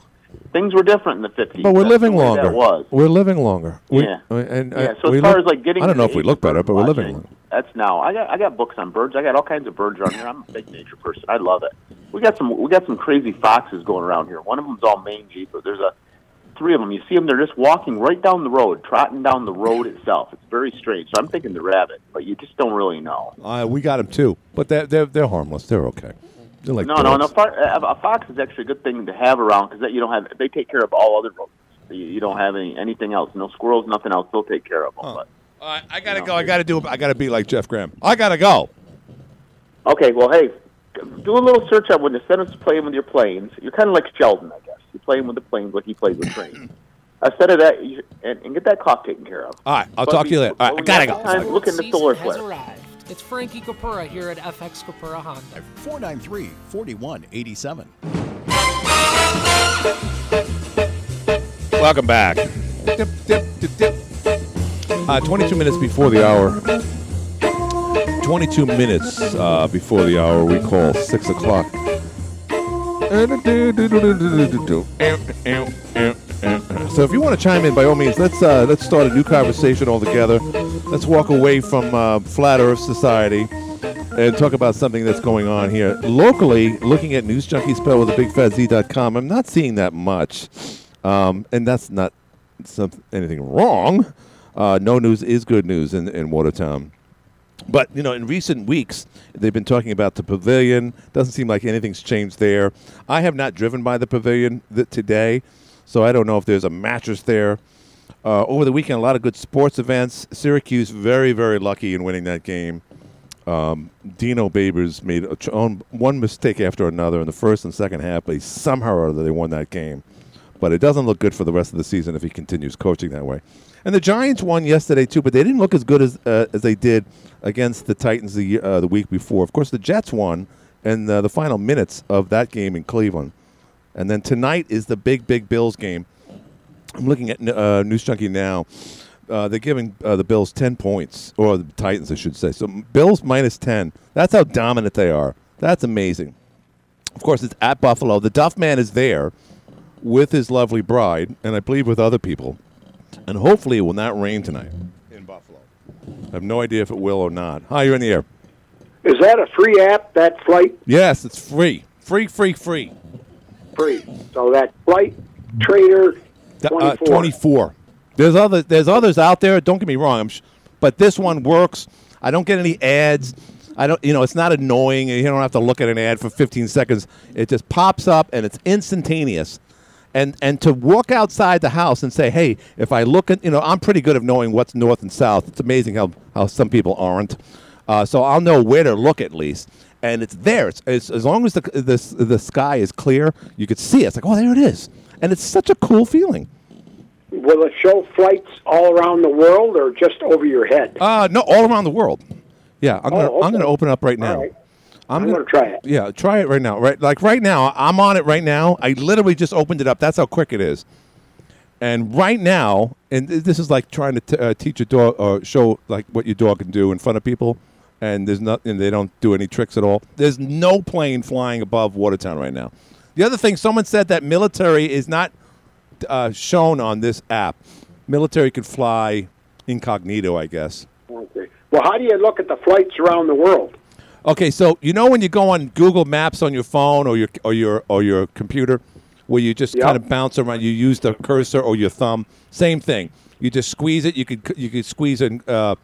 [SPEAKER 10] things were different in the 50s.
[SPEAKER 8] But we're living longer.
[SPEAKER 10] That was.
[SPEAKER 8] We're living longer. We-
[SPEAKER 10] Yeah.
[SPEAKER 8] And,
[SPEAKER 10] yeah.
[SPEAKER 8] uh,
[SPEAKER 10] So
[SPEAKER 8] we
[SPEAKER 10] as far
[SPEAKER 8] look-
[SPEAKER 10] as like getting,
[SPEAKER 8] I don't know if we look better, but we're living longer.
[SPEAKER 10] That's now. I got I got books on birds. I got all kinds of birds around here. I'm a big nature person. I love it. We got some we got some crazy foxes going around here. One of them's all mangy, but there's a three of them. You see them? They're just walking right down the road, trotting down the road itself. It's very strange. So I'm thinking the rabbit, but you just don't really know.
[SPEAKER 8] Uh, we got them too, but they're they're, they're harmless. They're okay. They're like
[SPEAKER 10] no, no, no.
[SPEAKER 8] dogs.
[SPEAKER 10] A a fox is actually a good thing to have around because you don't have. They take care of all other rodents. You, you don't have any anything else. No squirrels, nothing else. They'll take care of them. But
[SPEAKER 8] All right, I gotta go. I gotta do. I gotta be like Jeff Graham. I gotta go.
[SPEAKER 10] Okay, well, hey, do a little search on when the of playing with your planes, you're kind of like Sheldon, I guess. You're playing with the planes like he plays with trains. Instead of that, you, and, and get that cough taken care of.
[SPEAKER 8] All right, I'll
[SPEAKER 10] But
[SPEAKER 8] talk to you later. All right, I gotta go.
[SPEAKER 10] have Time, look into solar
[SPEAKER 11] Season has
[SPEAKER 10] flares.
[SPEAKER 11] arrived. It's Frankie Caprara here at FX Caprara Honda.
[SPEAKER 12] 493 4187.
[SPEAKER 8] Welcome back. Dip, dip, dip, dip. Uh, 22 minutes before the hour. 22 minutes uh, before the hour, we call 6 o'clock. So if you want to chime in, by all means, let's uh, let's start a new conversation altogether. Let's walk away from uh, flat Earth society and talk about something that's going on here locally. Looking at News Junkie spelled with a big fat Z.com, I'm not seeing that much, um, and that's not some, anything wrong. Uh, no news is good news in, in Watertown. But you know, in recent weeks, they've been talking about the pavilion. Doesn't seem like anything's changed there. I have not driven by the pavilion th- today, so I don't know if there's a mattress there. Uh, over the weekend, a lot of good sports events. Syracuse very, very lucky in winning that game. Um, Dino Babers made tr- on one mistake after another in the first and second half, but somehow or other they won that game. But it doesn't look good for the rest of the season if he continues coaching that way. And the Giants won yesterday too, but they didn't look as good as uh, as they did against the Titans the uh, the week before. Of course, the Jets won in uh, the final minutes of that game in Cleveland. And then tonight is the big, big Bills game. I'm looking at uh, News Junkie now. Uh, they're giving uh, the Bills 10 points, or the Titans, I should say. So Bills minus 10. That's how dominant they are. That's amazing. Of course, it's at Buffalo. The Duff Man is there with his lovely bride, and I believe with other people. And hopefully it will not rain tonight in Buffalo. I have no idea if it will or not. Hi, you're in the air.
[SPEAKER 13] Is that a free app, that flight?
[SPEAKER 8] Yes, it's free. Free, free, free.
[SPEAKER 13] Free. So that flight trader
[SPEAKER 8] Uh,
[SPEAKER 13] 24.
[SPEAKER 8] 24. There's other there's others out there. Don't get me wrong. I'm sh- but this one works. I don't get any ads. I don't. You know, it's not annoying. You don't have to look at an ad for 15 seconds. It just pops up and it's instantaneous. And and to walk outside the house and say, hey, if I look at, you know, I'm pretty good at knowing what's north and south. It's amazing how how some people aren't. Uh, so I'll know where to look at least. And it's there. It's, it's as long as the, the the sky is clear, you could see it. It's like, oh, there it is. And it's such a cool feeling.
[SPEAKER 13] Will it show flights all around the world or just over your head?
[SPEAKER 8] Uh, no, all around the world. Yeah, I'm gonna
[SPEAKER 13] Oh,
[SPEAKER 8] I'm gonna open up right now.
[SPEAKER 13] Right.
[SPEAKER 8] I'm,
[SPEAKER 13] I'm gonna try it.
[SPEAKER 8] Yeah, try it right now. Right, like right now, I'm on it right now. I literally just opened it up. That's how quick it is. And right now, and this is like trying to t- uh, teach a dog or show like what your dog can do in front of people, and there's nothing. they don't do any tricks at all. There's no plane flying above Watertown right now. The other thing, someone said that military is not uh, shown on this app. Military could fly incognito, I guess.
[SPEAKER 13] Okay. Well, how do you look at the flights around the world?
[SPEAKER 8] Okay, so you know when you go on Google Maps on your phone or your or your or your computer, where you just kind of bounce around, you use the cursor or your thumb. Same thing. You just squeeze it. You could you could squeeze it, uh,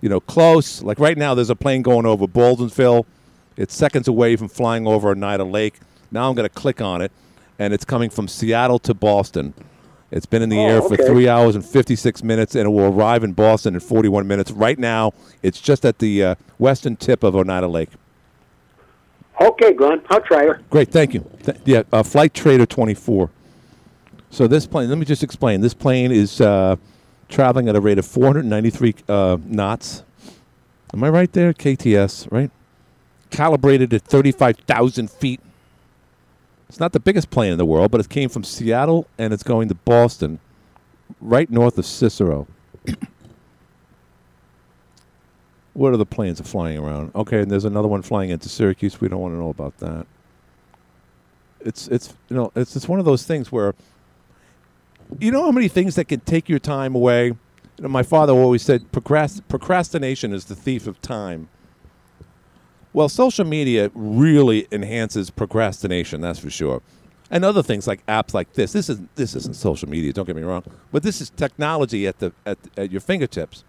[SPEAKER 8] you know, close. Like right now, there's a plane going over Baldwinville. It's seconds away from flying over Oneida Lake. Now I'm going to click on it, and it's coming from Seattle to Boston. It's been in the
[SPEAKER 13] Oh,
[SPEAKER 8] air for
[SPEAKER 13] okay.
[SPEAKER 8] three hours and 56 minutes, and it will arrive in Boston in 41 minutes. Right now, it's just at the uh, western tip of Oneida Lake.
[SPEAKER 13] Okay, Glenn, I'll try her.
[SPEAKER 8] Great, thank you. Th- yeah, uh, Flightradar24. So this plane, let me just explain. This plane is uh, traveling at a rate of 493 uh, knots. Am I right there? KTS, right? Calibrated at 35,000 feet. It's not the biggest plane in the world, but it came from Seattle and it's going to Boston, right north of Cicero. what are the planes are flying around? Okay, and there's another one flying into Syracuse. We don't want to know about that. it's it's you know it's it's one of those things where you know how many things that can take your time away. You know, my father always said procrast- procrastination is the thief of time. Well, social media really enhances procrastination. That's for sure. And other things like apps like this. This isn't this isn't social media. Don't get me wrong, but this is technology at the at, at your fingertips.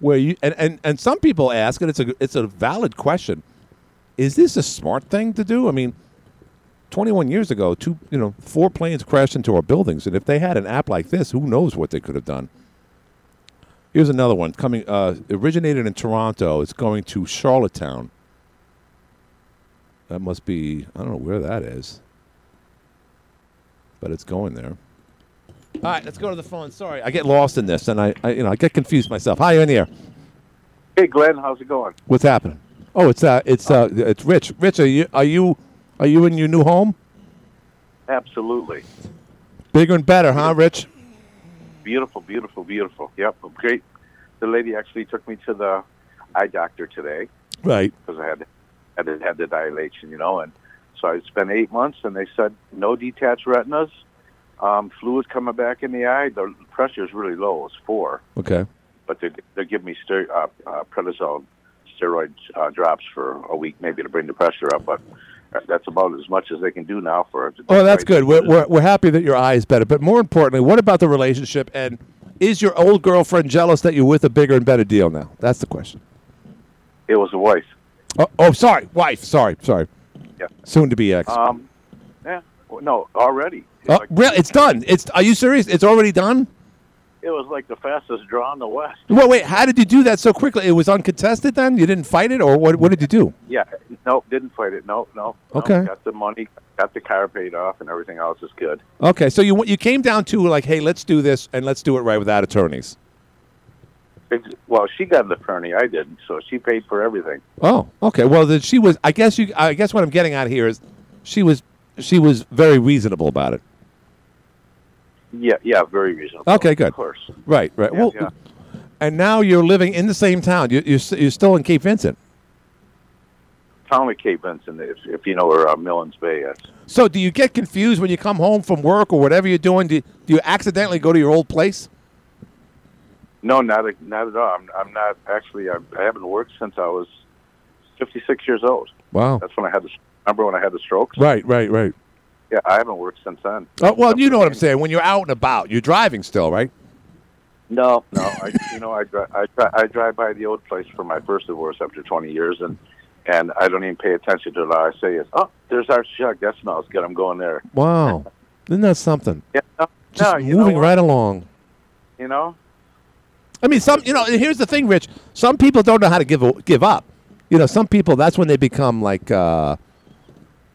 [SPEAKER 8] Where you and, and, and some people ask, and it's a it's a valid question. Is this a smart thing to do? I mean, 21 years ago, two you know four planes crashed into our buildings, and if they had an app like this, who knows what they could have done? Here's another one coming. Uh, originated in Toronto. It's going to Charlottetown. That must be. I don't know where that is, but it's going there. All right, let's go to the phone. Sorry, I get lost in this, and I, I you know, I get confused myself. Hi, you're in the air.
[SPEAKER 14] Hey, Glenn, how's it going?
[SPEAKER 8] What's happening? Oh, it's uh, it's uh, it's Rich. Rich, are you are you are you in your new home?
[SPEAKER 14] Absolutely.
[SPEAKER 8] Bigger and better, huh, Rich?
[SPEAKER 14] Beautiful, beautiful, beautiful. Yep, great. The lady actually took me to the eye doctor today
[SPEAKER 8] Right.
[SPEAKER 14] because I had had had the dilation, you know, and so I spent eight months, and they said no detached retinas, um, fluid coming back in the eye. The pressure is really low; it's four,
[SPEAKER 8] Okay.
[SPEAKER 14] but they they give me ster- uh, uh, prednisone steroid uh, drops for a week, maybe to bring the pressure up, but. That's about as much as they can do now for. us.
[SPEAKER 8] Oh, that's good. We're, we're, we're happy that your eye is better. But more importantly, what about the relationship? And is your old girlfriend jealous that you're with a bigger and better deal now? That's the question.
[SPEAKER 14] It was a wife.
[SPEAKER 8] Oh, oh sorry. Wife. Sorry. Sorry.
[SPEAKER 14] Yeah.
[SPEAKER 8] Soon to be ex.
[SPEAKER 14] Um, yeah. Well, No, already.
[SPEAKER 8] oh, real, it's done. It's. Are you serious? It's already done?
[SPEAKER 14] It was like the fastest draw in the West.
[SPEAKER 8] Well, wait. How did you do that so quickly? It was uncontested then? You didn't fight it? Or what, what did you do?
[SPEAKER 14] Yeah. No, didn't fight it. No, no. no.
[SPEAKER 8] Okay.
[SPEAKER 14] Got the money, got the car paid off, and everything else is good.
[SPEAKER 8] Okay. So you, you came down to like, hey, let's do this and let's do it right without attorneys.
[SPEAKER 14] Well, she got an attorney. I didn't, so she paid for everything.
[SPEAKER 8] Oh, okay. Well, then she was. I guess you. I guess what I'm getting at here is, she was. She was very reasonable about it.
[SPEAKER 14] Yeah, yeah, very reasonable.
[SPEAKER 8] Okay, good.
[SPEAKER 14] Of course.
[SPEAKER 8] Right, right.
[SPEAKER 14] Yeah,
[SPEAKER 8] well,
[SPEAKER 14] yeah.
[SPEAKER 8] and now you're living in the same town. You, you're you're still in Cape Vincent.
[SPEAKER 14] Town of Cape Vincent, if, if you know where uh, Millens Bay is.
[SPEAKER 8] So, do you get confused when you come home from work or whatever you're doing? Do, do you accidentally go to your old place?
[SPEAKER 14] No, not a- not at all. I'm, I'm not actually. I, I haven't worked since I was 56 years old.
[SPEAKER 8] Wow.
[SPEAKER 14] That's when I had the. Remember when I had the strokes?
[SPEAKER 8] Right, right, right.
[SPEAKER 14] Yeah, I haven't worked since then.
[SPEAKER 8] Oh, well, you know what I'm saying. When you're out and about, you're driving still, right?
[SPEAKER 14] No, no. I, you know, I, dri- I, dri- I drive by the old place for my first divorce after 20 years, and and I don't even pay attention to it. All I say is, "Oh, there's our shuck. That smells good. I'm going there."
[SPEAKER 8] Wow. Isn't that something?
[SPEAKER 14] Yeah, no,
[SPEAKER 8] Just
[SPEAKER 14] no,
[SPEAKER 8] moving right along.
[SPEAKER 14] You know,
[SPEAKER 8] I mean, some you know. Here's the thing, Rich. Some people don't know how to give give up. You know, some people. That's when they become like, uh,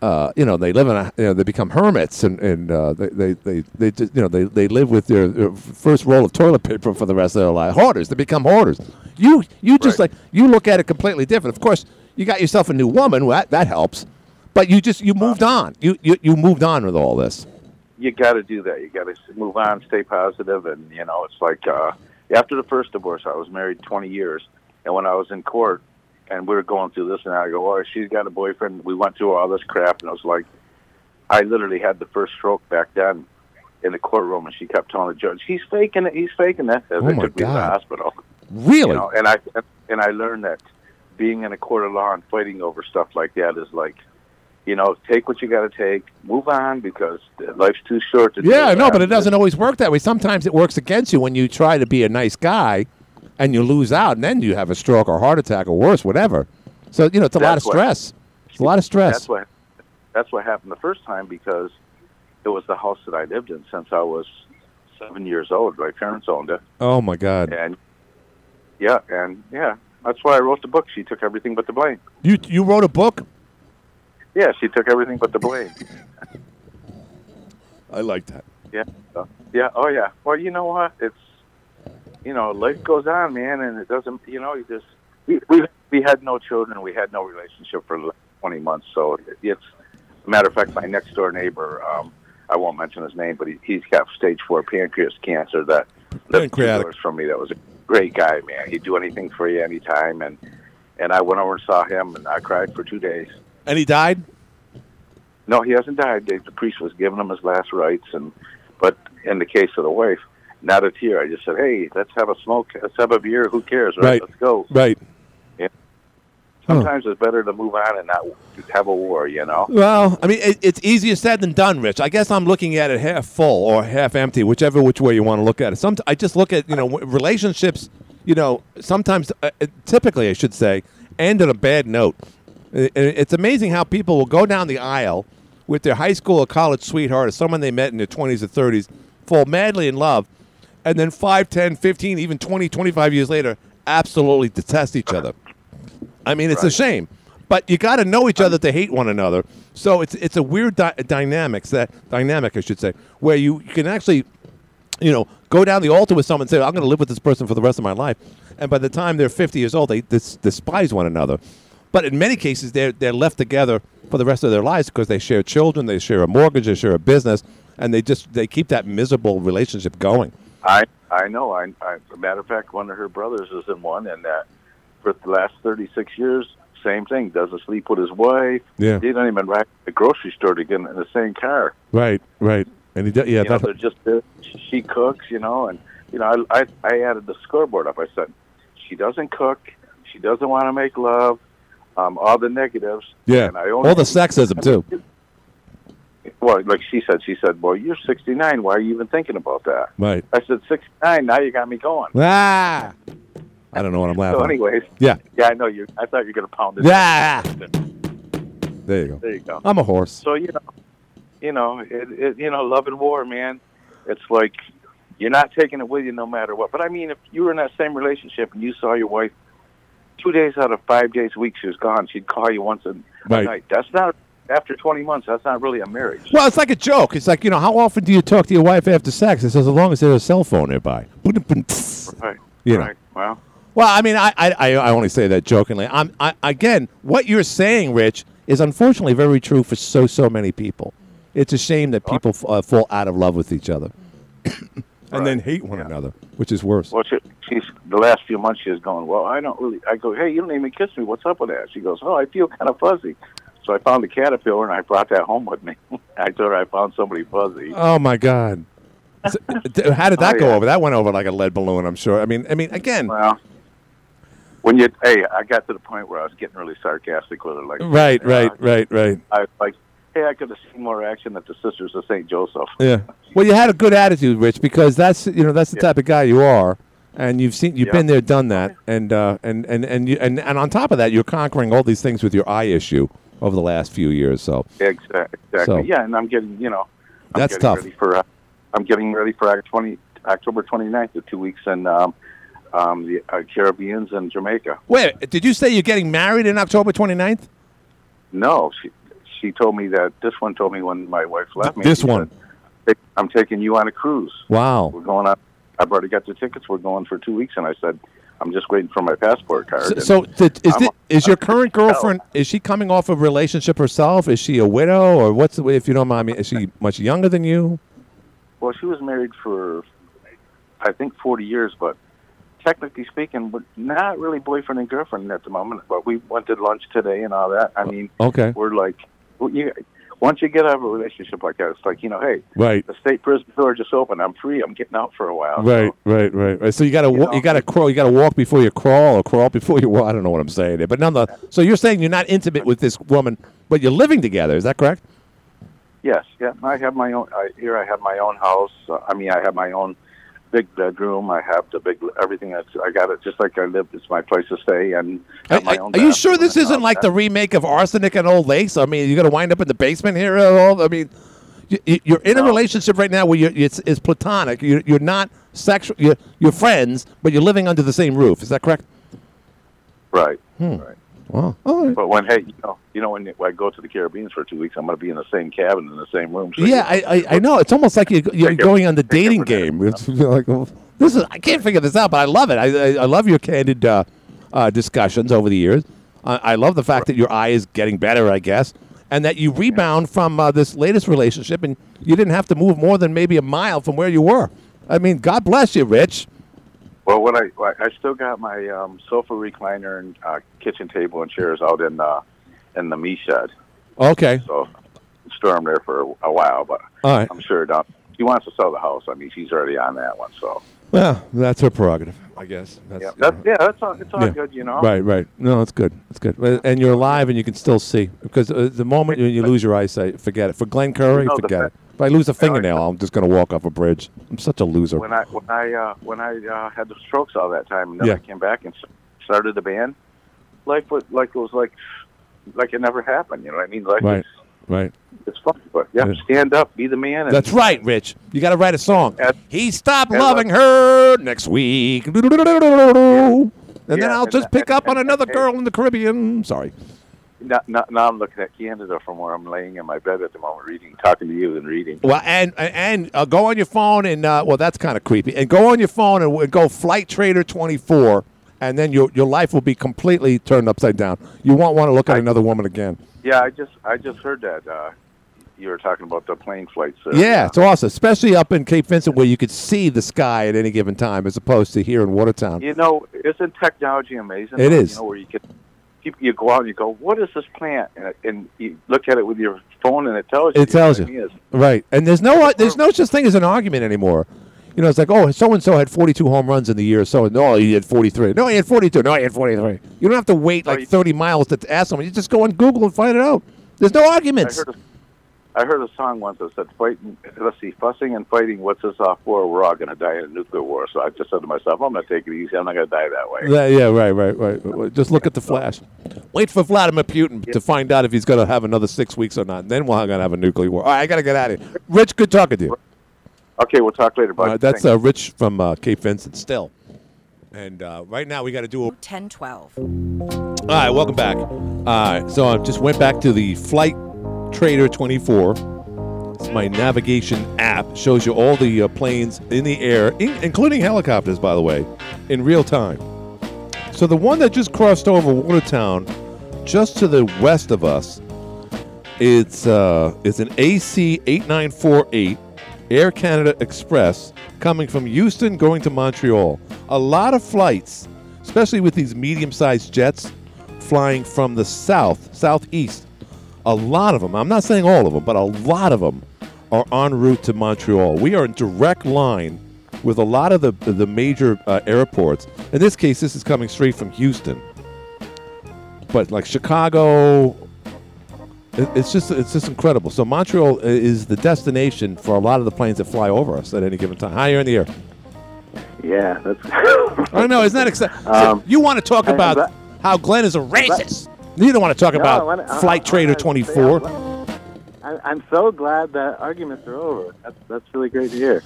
[SPEAKER 8] uh, you know, they live in a, you know, they become hermits, and and uh, they, they they they just, you know they they live with their, their first roll of toilet paper for the rest of their life. Hoarders. They become hoarders. You you just like you look at it completely different. Of course, you got yourself a new woman. Well, that that helps. But you just you moved on. You you you moved on with all this.
[SPEAKER 14] you got to do that. You got to move on, stay positive, and you know, it's like uh, after the first divorce, I was married 20 years, and when I was in court, and we were going through this, and I go, "Oh, she's got a boyfriend." We went through all this crap, and I was like, I literally had the first stroke back then in the courtroom, and she kept telling the judge, "He's faking it. He's faking it." As
[SPEAKER 8] Oh,
[SPEAKER 14] they took me to the hospital.
[SPEAKER 8] Really?
[SPEAKER 14] You know, and I and I learned that being in a court of law and fighting over stuff like that is like, you know, take what you got to take, move on because life's too short to.
[SPEAKER 8] Yeah, no, but it doesn't always work that way. Sometimes it works against you when you try to be a nice guy and you lose out, and then you have a stroke or heart attack or worse, whatever. So, you know, it's a lot of
[SPEAKER 14] That's what-
[SPEAKER 8] stress. It's a lot of stress.
[SPEAKER 14] That's what that's what happened the first time because it was the house that I lived in since I was seven years old. My parents owned it,
[SPEAKER 8] Oh, my God.
[SPEAKER 14] and yeah, and yeah, that's why I wrote the book. She took everything but the blame.
[SPEAKER 8] You, you wrote a book?
[SPEAKER 14] Yeah, she took everything but the blame.
[SPEAKER 8] I like that.
[SPEAKER 14] Yeah, so, yeah, oh yeah. Well, you know what? It's you know, life goes on, man, and it doesn't. You know, you just we we, we had no children, we had no relationship for twenty months. So it's a matter of fact, my next door neighbor, um, I won't mention his name, but he, he's got stage four pancreas cancer that two
[SPEAKER 8] Pancreatic.
[SPEAKER 14] from me. That was a great guy, man. He'd do anything for you anytime, and and I went over and saw him, and I cried for two days.
[SPEAKER 8] And he died?
[SPEAKER 14] No, he hasn't died. The priest was giving him his last rites, and but in the case of the wife, not a tear. I just said, "Hey, let's have a smoke, let's have a beer. Who cares? Right?
[SPEAKER 8] Right.
[SPEAKER 14] Let's go."
[SPEAKER 8] Right.
[SPEAKER 14] Yeah. Sometimes it's better to move on and not have a war. You know.
[SPEAKER 8] Well, I mean, it, it's easier said than done, Rich. I guess I'm looking at it half full or half empty, whichever which way you want to look at it. Some, I just look at you know relationships. You know, sometimes, uh, uh, typically, I should say, end on a bad note. It's amazing how people will go down the aisle with their high school or college sweetheart or someone they met in their 20s or 30s, fall madly in love, and then 5, 10, 15, even 20, 25 years later, absolutely detest each other. I mean, it's a shame, but you got to know each other to hate one another. So it's it's a weird di- dynamics that dynamic I should say, where you, you can actually, you know, go down the altar with someone and say, "I'm going to live with this person for the rest of my life," and by the time they're 50 years old, they dis- despise one another. But in many cases, they're they're left together for the rest of their lives because they share children, they share a mortgage, they share a business, and they just they keep that miserable relationship going.
[SPEAKER 14] I I know. I, I as a matter of fact, one of her brothers is in one, and that for the last thirty six years, same thing. Doesn't sleep with his wife.
[SPEAKER 8] Yeah.
[SPEAKER 14] They don't even ride to the grocery store together in the same car.
[SPEAKER 8] Right, right, and he do- yeah,
[SPEAKER 14] you know, they're just uh, she cooks, you know, and you know, I, I I added the scoreboard up. I said she doesn't cook, she doesn't want to make love, um, all the negatives.
[SPEAKER 8] yeah,
[SPEAKER 14] and I only,
[SPEAKER 8] all the sexism too.
[SPEAKER 14] Well, like she said, she said, "Well, you're 69. Why are you even thinking about that?"
[SPEAKER 8] Right.
[SPEAKER 14] I said, "69. Now you got me going."
[SPEAKER 8] Ah, I don't know what I'm laughing.
[SPEAKER 14] So,
[SPEAKER 8] at.
[SPEAKER 14] anyways,
[SPEAKER 8] Yeah.
[SPEAKER 14] yeah, I know you. I thought you were gonna pound it.
[SPEAKER 8] Yeah. There you go.
[SPEAKER 14] There you go.
[SPEAKER 8] I'm a horse.
[SPEAKER 14] So you know, you know, it, it, you know, love and war, man. It's like you're not taking it with you no matter what. But I mean, if you were in that same relationship and you saw your wife two days out of five days a week, she was gone. She'd call you once a, a
[SPEAKER 8] Right.
[SPEAKER 14] night. That's not after 20 months. That's not really a marriage.
[SPEAKER 8] Well, it's like a joke. It's like you know, how often do you talk to your wife after sex? It says as long as there's a cell phone nearby.
[SPEAKER 14] Right.
[SPEAKER 8] You know.
[SPEAKER 14] Well.
[SPEAKER 8] Well, I mean, I, I, I only say that jokingly. I'm, I, again, what you're saying, Rich, is unfortunately very true for so, so many people. It's a shame that people f- uh, fall out of love with each other and then hate one another, which is worse.
[SPEAKER 14] Well, she, she's the last few months. She was going. Well, I don't really. I go, hey, you don't even kiss me. What's up with that? She goes, oh, I feel kind of fuzzy. So I found a caterpillar and I brought that home with me. I told her I found somebody fuzzy.
[SPEAKER 8] Oh my God! How did that
[SPEAKER 14] Oh,
[SPEAKER 8] go
[SPEAKER 14] yeah.
[SPEAKER 8] over? That went over like a lead balloon. I'm sure. I mean, I mean, again,
[SPEAKER 14] Well, when you hey, I got to the point where I was getting really sarcastic with her. Like,
[SPEAKER 8] right, right, right, right.
[SPEAKER 14] I was like, hey, I could have seen more action at the Sisters of St. Joseph.
[SPEAKER 8] Yeah. Well, you had a good attitude, Rich, because that's you know that's the type of guy you are, and you've seen you've
[SPEAKER 14] Yeah.
[SPEAKER 8] been there, done that, and uh, and and and you and, and on top of that, you're conquering all these things with your eye issue over the last few years. So
[SPEAKER 14] Exactly. Exactly.
[SPEAKER 8] So-
[SPEAKER 14] yeah, and I'm getting, you know, I'm
[SPEAKER 8] That's
[SPEAKER 14] getting
[SPEAKER 8] tough.
[SPEAKER 14] Ready for, uh, I'm getting ready for Oct- 20, October 29th, the two weeks in um, um, the uh, Caribbeans and Jamaica.
[SPEAKER 8] wait, did you say you're getting married in October 29th?
[SPEAKER 14] No, she she told me that this one told me when my wife left me.
[SPEAKER 8] This one.
[SPEAKER 14] said, I'm taking you on a cruise.
[SPEAKER 8] Wow.
[SPEAKER 14] We're going on. I've already got the tickets. We're going for two weeks, and I said, I'm just waiting for my passport card.
[SPEAKER 8] So, so did, is,
[SPEAKER 14] I'm-
[SPEAKER 8] is your current girlfriend is she coming off of a relationship herself? Is she a widow or what's the if you don't mind me? Is she much younger than you?
[SPEAKER 14] Well, she was married for, I think, 40 years, but technically speaking, we're not really boyfriend and girlfriend at the moment. But we went to lunch today and all that. I mean,
[SPEAKER 8] Okay.
[SPEAKER 14] we're like, well, you, once you get out of a relationship like that, it's like, you know, hey,
[SPEAKER 8] Right.
[SPEAKER 14] the state prison door just opened. I'm free. I'm getting out for a while.
[SPEAKER 8] Right, right, right, right. So you got to
[SPEAKER 14] You
[SPEAKER 8] you got to crawl. You got to walk before you crawl, or crawl before you walk. I don't know what I'm saying there, but nonetheless. So you're saying you're not intimate with this woman, but you're living together. Is that correct?
[SPEAKER 14] Yes, yeah. I have my own. I, here, I have my own house. Uh, I mean, I have my own big bedroom. I have the big everything. That's I got it just like I live. It's my place to stay, and have my own
[SPEAKER 8] Are you sure this isn't like the remake of Arsenic and Old Lace? I mean, you're going to wind up in the basement here at all? I mean, you- you're in a relationship right now where you're, it's, it's platonic. You're, you're not sexual. You're, you're friends, but you're living under the same roof. Is that correct?
[SPEAKER 14] Right.
[SPEAKER 8] Hmm.
[SPEAKER 14] Right.
[SPEAKER 8] Wow.
[SPEAKER 14] But when hey, you know, you know, when I go to the Caribbean for two weeks, I'm going to be in the same cabin in the same room. So
[SPEAKER 8] Yeah, I, I, I know. It's almost like you're, you're going on the dating game. It's like, well, this is. I can't figure this out, but I love it. I, I, I love your candid uh, uh, discussions over the years. I, I love the fact that your eye is getting better, I guess, and that you rebound from uh, this latest relationship, and you didn't have to move more than maybe a mile from where you were. I mean, God bless you, Rich.
[SPEAKER 14] Well, what I I still got my um, sofa recliner and uh, kitchen table and chairs out in uh, in the me shed.
[SPEAKER 8] Okay.
[SPEAKER 14] So store them there for a, while, but
[SPEAKER 8] All right.
[SPEAKER 14] I'm sure Don, she wants to sell the house. I mean, she's already on that one, so
[SPEAKER 8] Well, that's her prerogative, I guess. That's,
[SPEAKER 14] yeah, that's, yeah, that's all. It's all
[SPEAKER 8] Yeah.
[SPEAKER 14] good, you know.
[SPEAKER 8] Right, right. No, it's good. It's good. And you're alive and you can still see. Because uh, the moment you, you lose your eyesight, forget it. For Glenn Curry,
[SPEAKER 14] the
[SPEAKER 8] forget
[SPEAKER 14] fa-
[SPEAKER 8] it. If I lose a fingernail, I'm just going to walk off a bridge. I'm such a loser.
[SPEAKER 14] When I when I uh, when I uh, had the strokes all that time, and then
[SPEAKER 8] Yeah.
[SPEAKER 14] I came back and started the band, life was like it was like like it never happened. You know what I mean? Like
[SPEAKER 8] Right, right.
[SPEAKER 14] it's fun, but yeah,
[SPEAKER 8] Yeah.
[SPEAKER 14] stand up, be the man. And,
[SPEAKER 8] That's right, Rich. You got to write a song. he stopped loving her next week. And then I'll
[SPEAKER 14] and
[SPEAKER 8] just pick up on another girl in the Caribbean. Sorry.
[SPEAKER 14] Now, now, now I'm looking at Canada from where I'm laying in my bed at the moment, reading, talking to you, and reading.
[SPEAKER 8] Well, and and uh, go on your phone and uh, well, that's kind of creepy. And go on your phone and go Flightradar twenty four, and then your your life will be completely turned upside down. You won't want to look at another woman again.
[SPEAKER 14] Yeah, I just I just heard that uh, you were talking about the plane flights. Uh,
[SPEAKER 8] Yeah, it's awesome, especially up in Cape Vincent where you could see the sky at any given time, as opposed to here in Watertown.
[SPEAKER 14] You know, isn't technology amazing?
[SPEAKER 8] It
[SPEAKER 14] though?
[SPEAKER 8] is.
[SPEAKER 14] You know, where you can, you, you go out and you go, what is this plant? And, and you look at it with your phone and it tells you.
[SPEAKER 8] It tells you,
[SPEAKER 14] I
[SPEAKER 8] right? And there's no there's no such thing as an argument anymore. You know, it's like, oh, so and so had 42 home runs in the year. So no, he had 43. No, he had 42. No, he had 43. You don't have to wait like 30 miles to ask someone. You just go on Google and find it out. There's no
[SPEAKER 14] I
[SPEAKER 8] arguments.
[SPEAKER 14] heard, a, I heard a song once that said, fighting, let's see, fussing and fighting, what's this off for? We're all going to die in a nuclear war. So I just said to myself, I'm going to take it easy. I'm not going to die that way.
[SPEAKER 8] Yeah, yeah, right, right, right, right. Just look at the flash. Wait for Vladimir Putin to find out if he's going to have another six weeks or not. And then we're going to have a nuclear war. All right, I got to get out of here. Rich, good talking to you.
[SPEAKER 14] Okay, we'll talk later, bud.
[SPEAKER 8] All right, that's uh, Rich from uh, Cape Vincent still. And uh, right now we got to do a
[SPEAKER 15] 1012.
[SPEAKER 8] All right, welcome back. All right, so I just went back to the Flight Trader 24. It's my navigation app. Shows you all the uh, planes in the air, in- including helicopters, by the way, in real time. So the one that just crossed over Watertown, just to the west of us, it's uh, it's an AC 8948 Air Canada Express coming from Houston going to Montreal. A lot of flights, especially with these medium-sized jets flying from the south, southeast. A lot of them. I'm not saying all of them, but a lot of them are en route to Montreal. We are in direct line with a lot of the the major uh, airports. In this case, this is coming straight from Houston. But like Chicago, it- it's just it's just incredible. So Montreal is the destination for a lot of the planes that fly over us at any given time. Hi, you're in the air.
[SPEAKER 10] Yeah, that's.
[SPEAKER 8] I know, isn't that exciting?
[SPEAKER 10] Um,
[SPEAKER 8] you want to talk
[SPEAKER 10] I-
[SPEAKER 8] about how Glenn is a racist. You don't want to talk
[SPEAKER 16] No,
[SPEAKER 8] about
[SPEAKER 16] wanna-
[SPEAKER 8] Flight
[SPEAKER 16] I
[SPEAKER 8] Trader 24.
[SPEAKER 16] I, I'm so glad that arguments are over. That's that's really great to hear.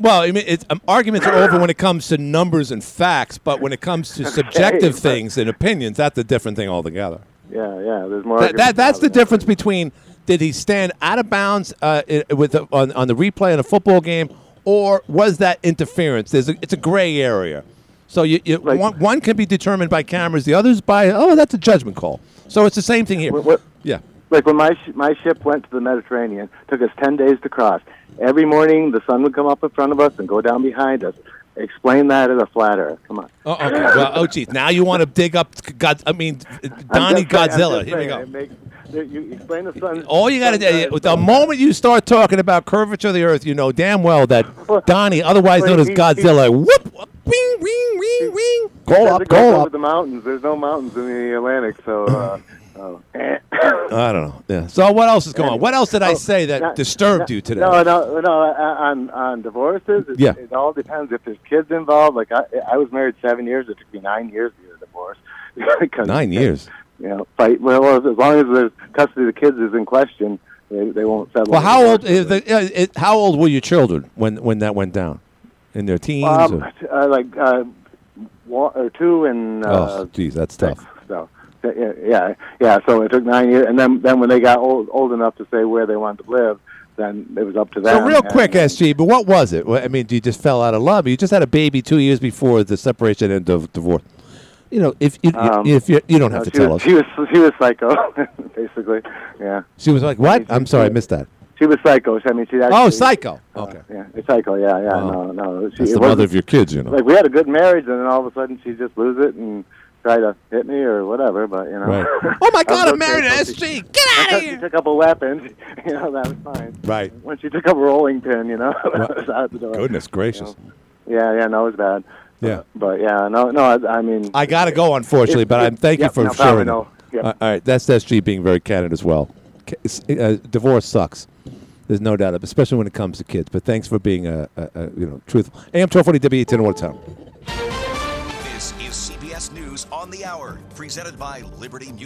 [SPEAKER 8] Well, I mean, it's, um, arguments are over when it comes to numbers and facts, but when it comes to subjective
[SPEAKER 16] but-
[SPEAKER 8] things and opinions, that's a different thing altogether.
[SPEAKER 16] Yeah, yeah. There's more.
[SPEAKER 8] That, that, that's the difference between did he stand out of bounds uh, with the, on, on the replay in a football game, or was that interference? There's a, it's a gray area. So you, you, one, one can be determined by cameras, the others by oh, that's a judgment call. So it's the same thing here. Yeah.
[SPEAKER 16] Like when my sh- my ship went to the Mediterranean, took us ten days to cross. Every morning, the sun would come up in front of us and go down behind us. Explain that as a flat Earth. Come on.
[SPEAKER 8] Oh, okay. well, oh, geez. Now you want to dig up God? I mean, Donnie
[SPEAKER 16] I'm just saying- I'm
[SPEAKER 8] Godzilla.
[SPEAKER 16] just
[SPEAKER 8] Here we go.
[SPEAKER 16] makes- you explain the sun.
[SPEAKER 8] All you got to do, the moment you start talking about curvature of the Earth, you know damn well that Donnie, otherwise known as Godzilla, whoop, whoop, wing, wing, wing, wing,
[SPEAKER 16] He
[SPEAKER 8] go up,
[SPEAKER 16] it goes
[SPEAKER 8] go
[SPEAKER 16] over
[SPEAKER 8] up.
[SPEAKER 16] the mountains. There's no mountains in the Atlantic, so. Uh, oh.
[SPEAKER 8] I don't know. Yeah. So what else is going on? What else did I
[SPEAKER 16] Oh,
[SPEAKER 8] say that
[SPEAKER 16] no-
[SPEAKER 8] disturbed
[SPEAKER 16] no-
[SPEAKER 8] you today?
[SPEAKER 16] No, no, no. uh, On on divorces, it,
[SPEAKER 8] Yeah.
[SPEAKER 16] it all depends if there's kids involved. Like I, I was married seven years. It took me nine years to get a divorce. 'Cause,
[SPEAKER 8] Nine years.
[SPEAKER 16] You know, fight. Well, as long as the custody of the kids is in question, they, they won't settle.
[SPEAKER 8] Well, how old? Is the, uh, it, how old were your children when when that went down? In their teens?
[SPEAKER 16] Um,
[SPEAKER 8] or?
[SPEAKER 16] uh, like uh, one or two and uh,
[SPEAKER 8] oh, geez, that's tough.
[SPEAKER 16] So yeah, yeah. So it took nine years, and then then when they got old old enough to say where they wanted to live, then it was up to them.
[SPEAKER 8] So real quick, SG, but what was it? I mean, do you just fell out of love. You just had a baby two years before the separation and the divorce. You know, if you,
[SPEAKER 16] Um,
[SPEAKER 8] if you, you don't have
[SPEAKER 16] no,
[SPEAKER 8] to tell
[SPEAKER 16] was,
[SPEAKER 8] us.
[SPEAKER 16] She was she was psycho, basically. Yeah.
[SPEAKER 8] She was like, "What? I'm sorry, I missed that."
[SPEAKER 16] She was psycho. I mean, she actually.
[SPEAKER 8] Oh, psycho.
[SPEAKER 16] Okay. yeah, psycho. Yeah, yeah.
[SPEAKER 8] Oh.
[SPEAKER 16] no, no. She,
[SPEAKER 8] That's the mother of your kids, you know.
[SPEAKER 16] Like we had a good marriage, and then all of a sudden she just lose it, and try to hit me or whatever, but you know.
[SPEAKER 8] Right. Oh my God,
[SPEAKER 16] I was
[SPEAKER 8] I'm married to
[SPEAKER 16] until she-
[SPEAKER 8] SG. Get out of
[SPEAKER 16] until
[SPEAKER 8] here.
[SPEAKER 16] She took up a weapon. You know that was fine.
[SPEAKER 8] Right.
[SPEAKER 16] When she took up a rolling pin, you know, that was out the door.
[SPEAKER 8] Goodness gracious.
[SPEAKER 16] Yeah, yeah, no, it was bad.
[SPEAKER 8] Yeah.
[SPEAKER 16] But yeah, no, no, I, I mean,
[SPEAKER 8] I got to go, unfortunately,
[SPEAKER 16] If-
[SPEAKER 8] but
[SPEAKER 16] if-
[SPEAKER 8] I'm thank you for
[SPEAKER 16] no problem,
[SPEAKER 8] sharing.
[SPEAKER 16] no. Yep.
[SPEAKER 8] Uh, all right, that's SG being very candid as well. It's- eh, Uh, divorce sucks. There's no doubt, especially when it comes to kids. But thanks for being a, a, a you know truthful. AM 1240 WATN Watertown.
[SPEAKER 15] This is CBS News on the Hour, presented by Liberty Mutual.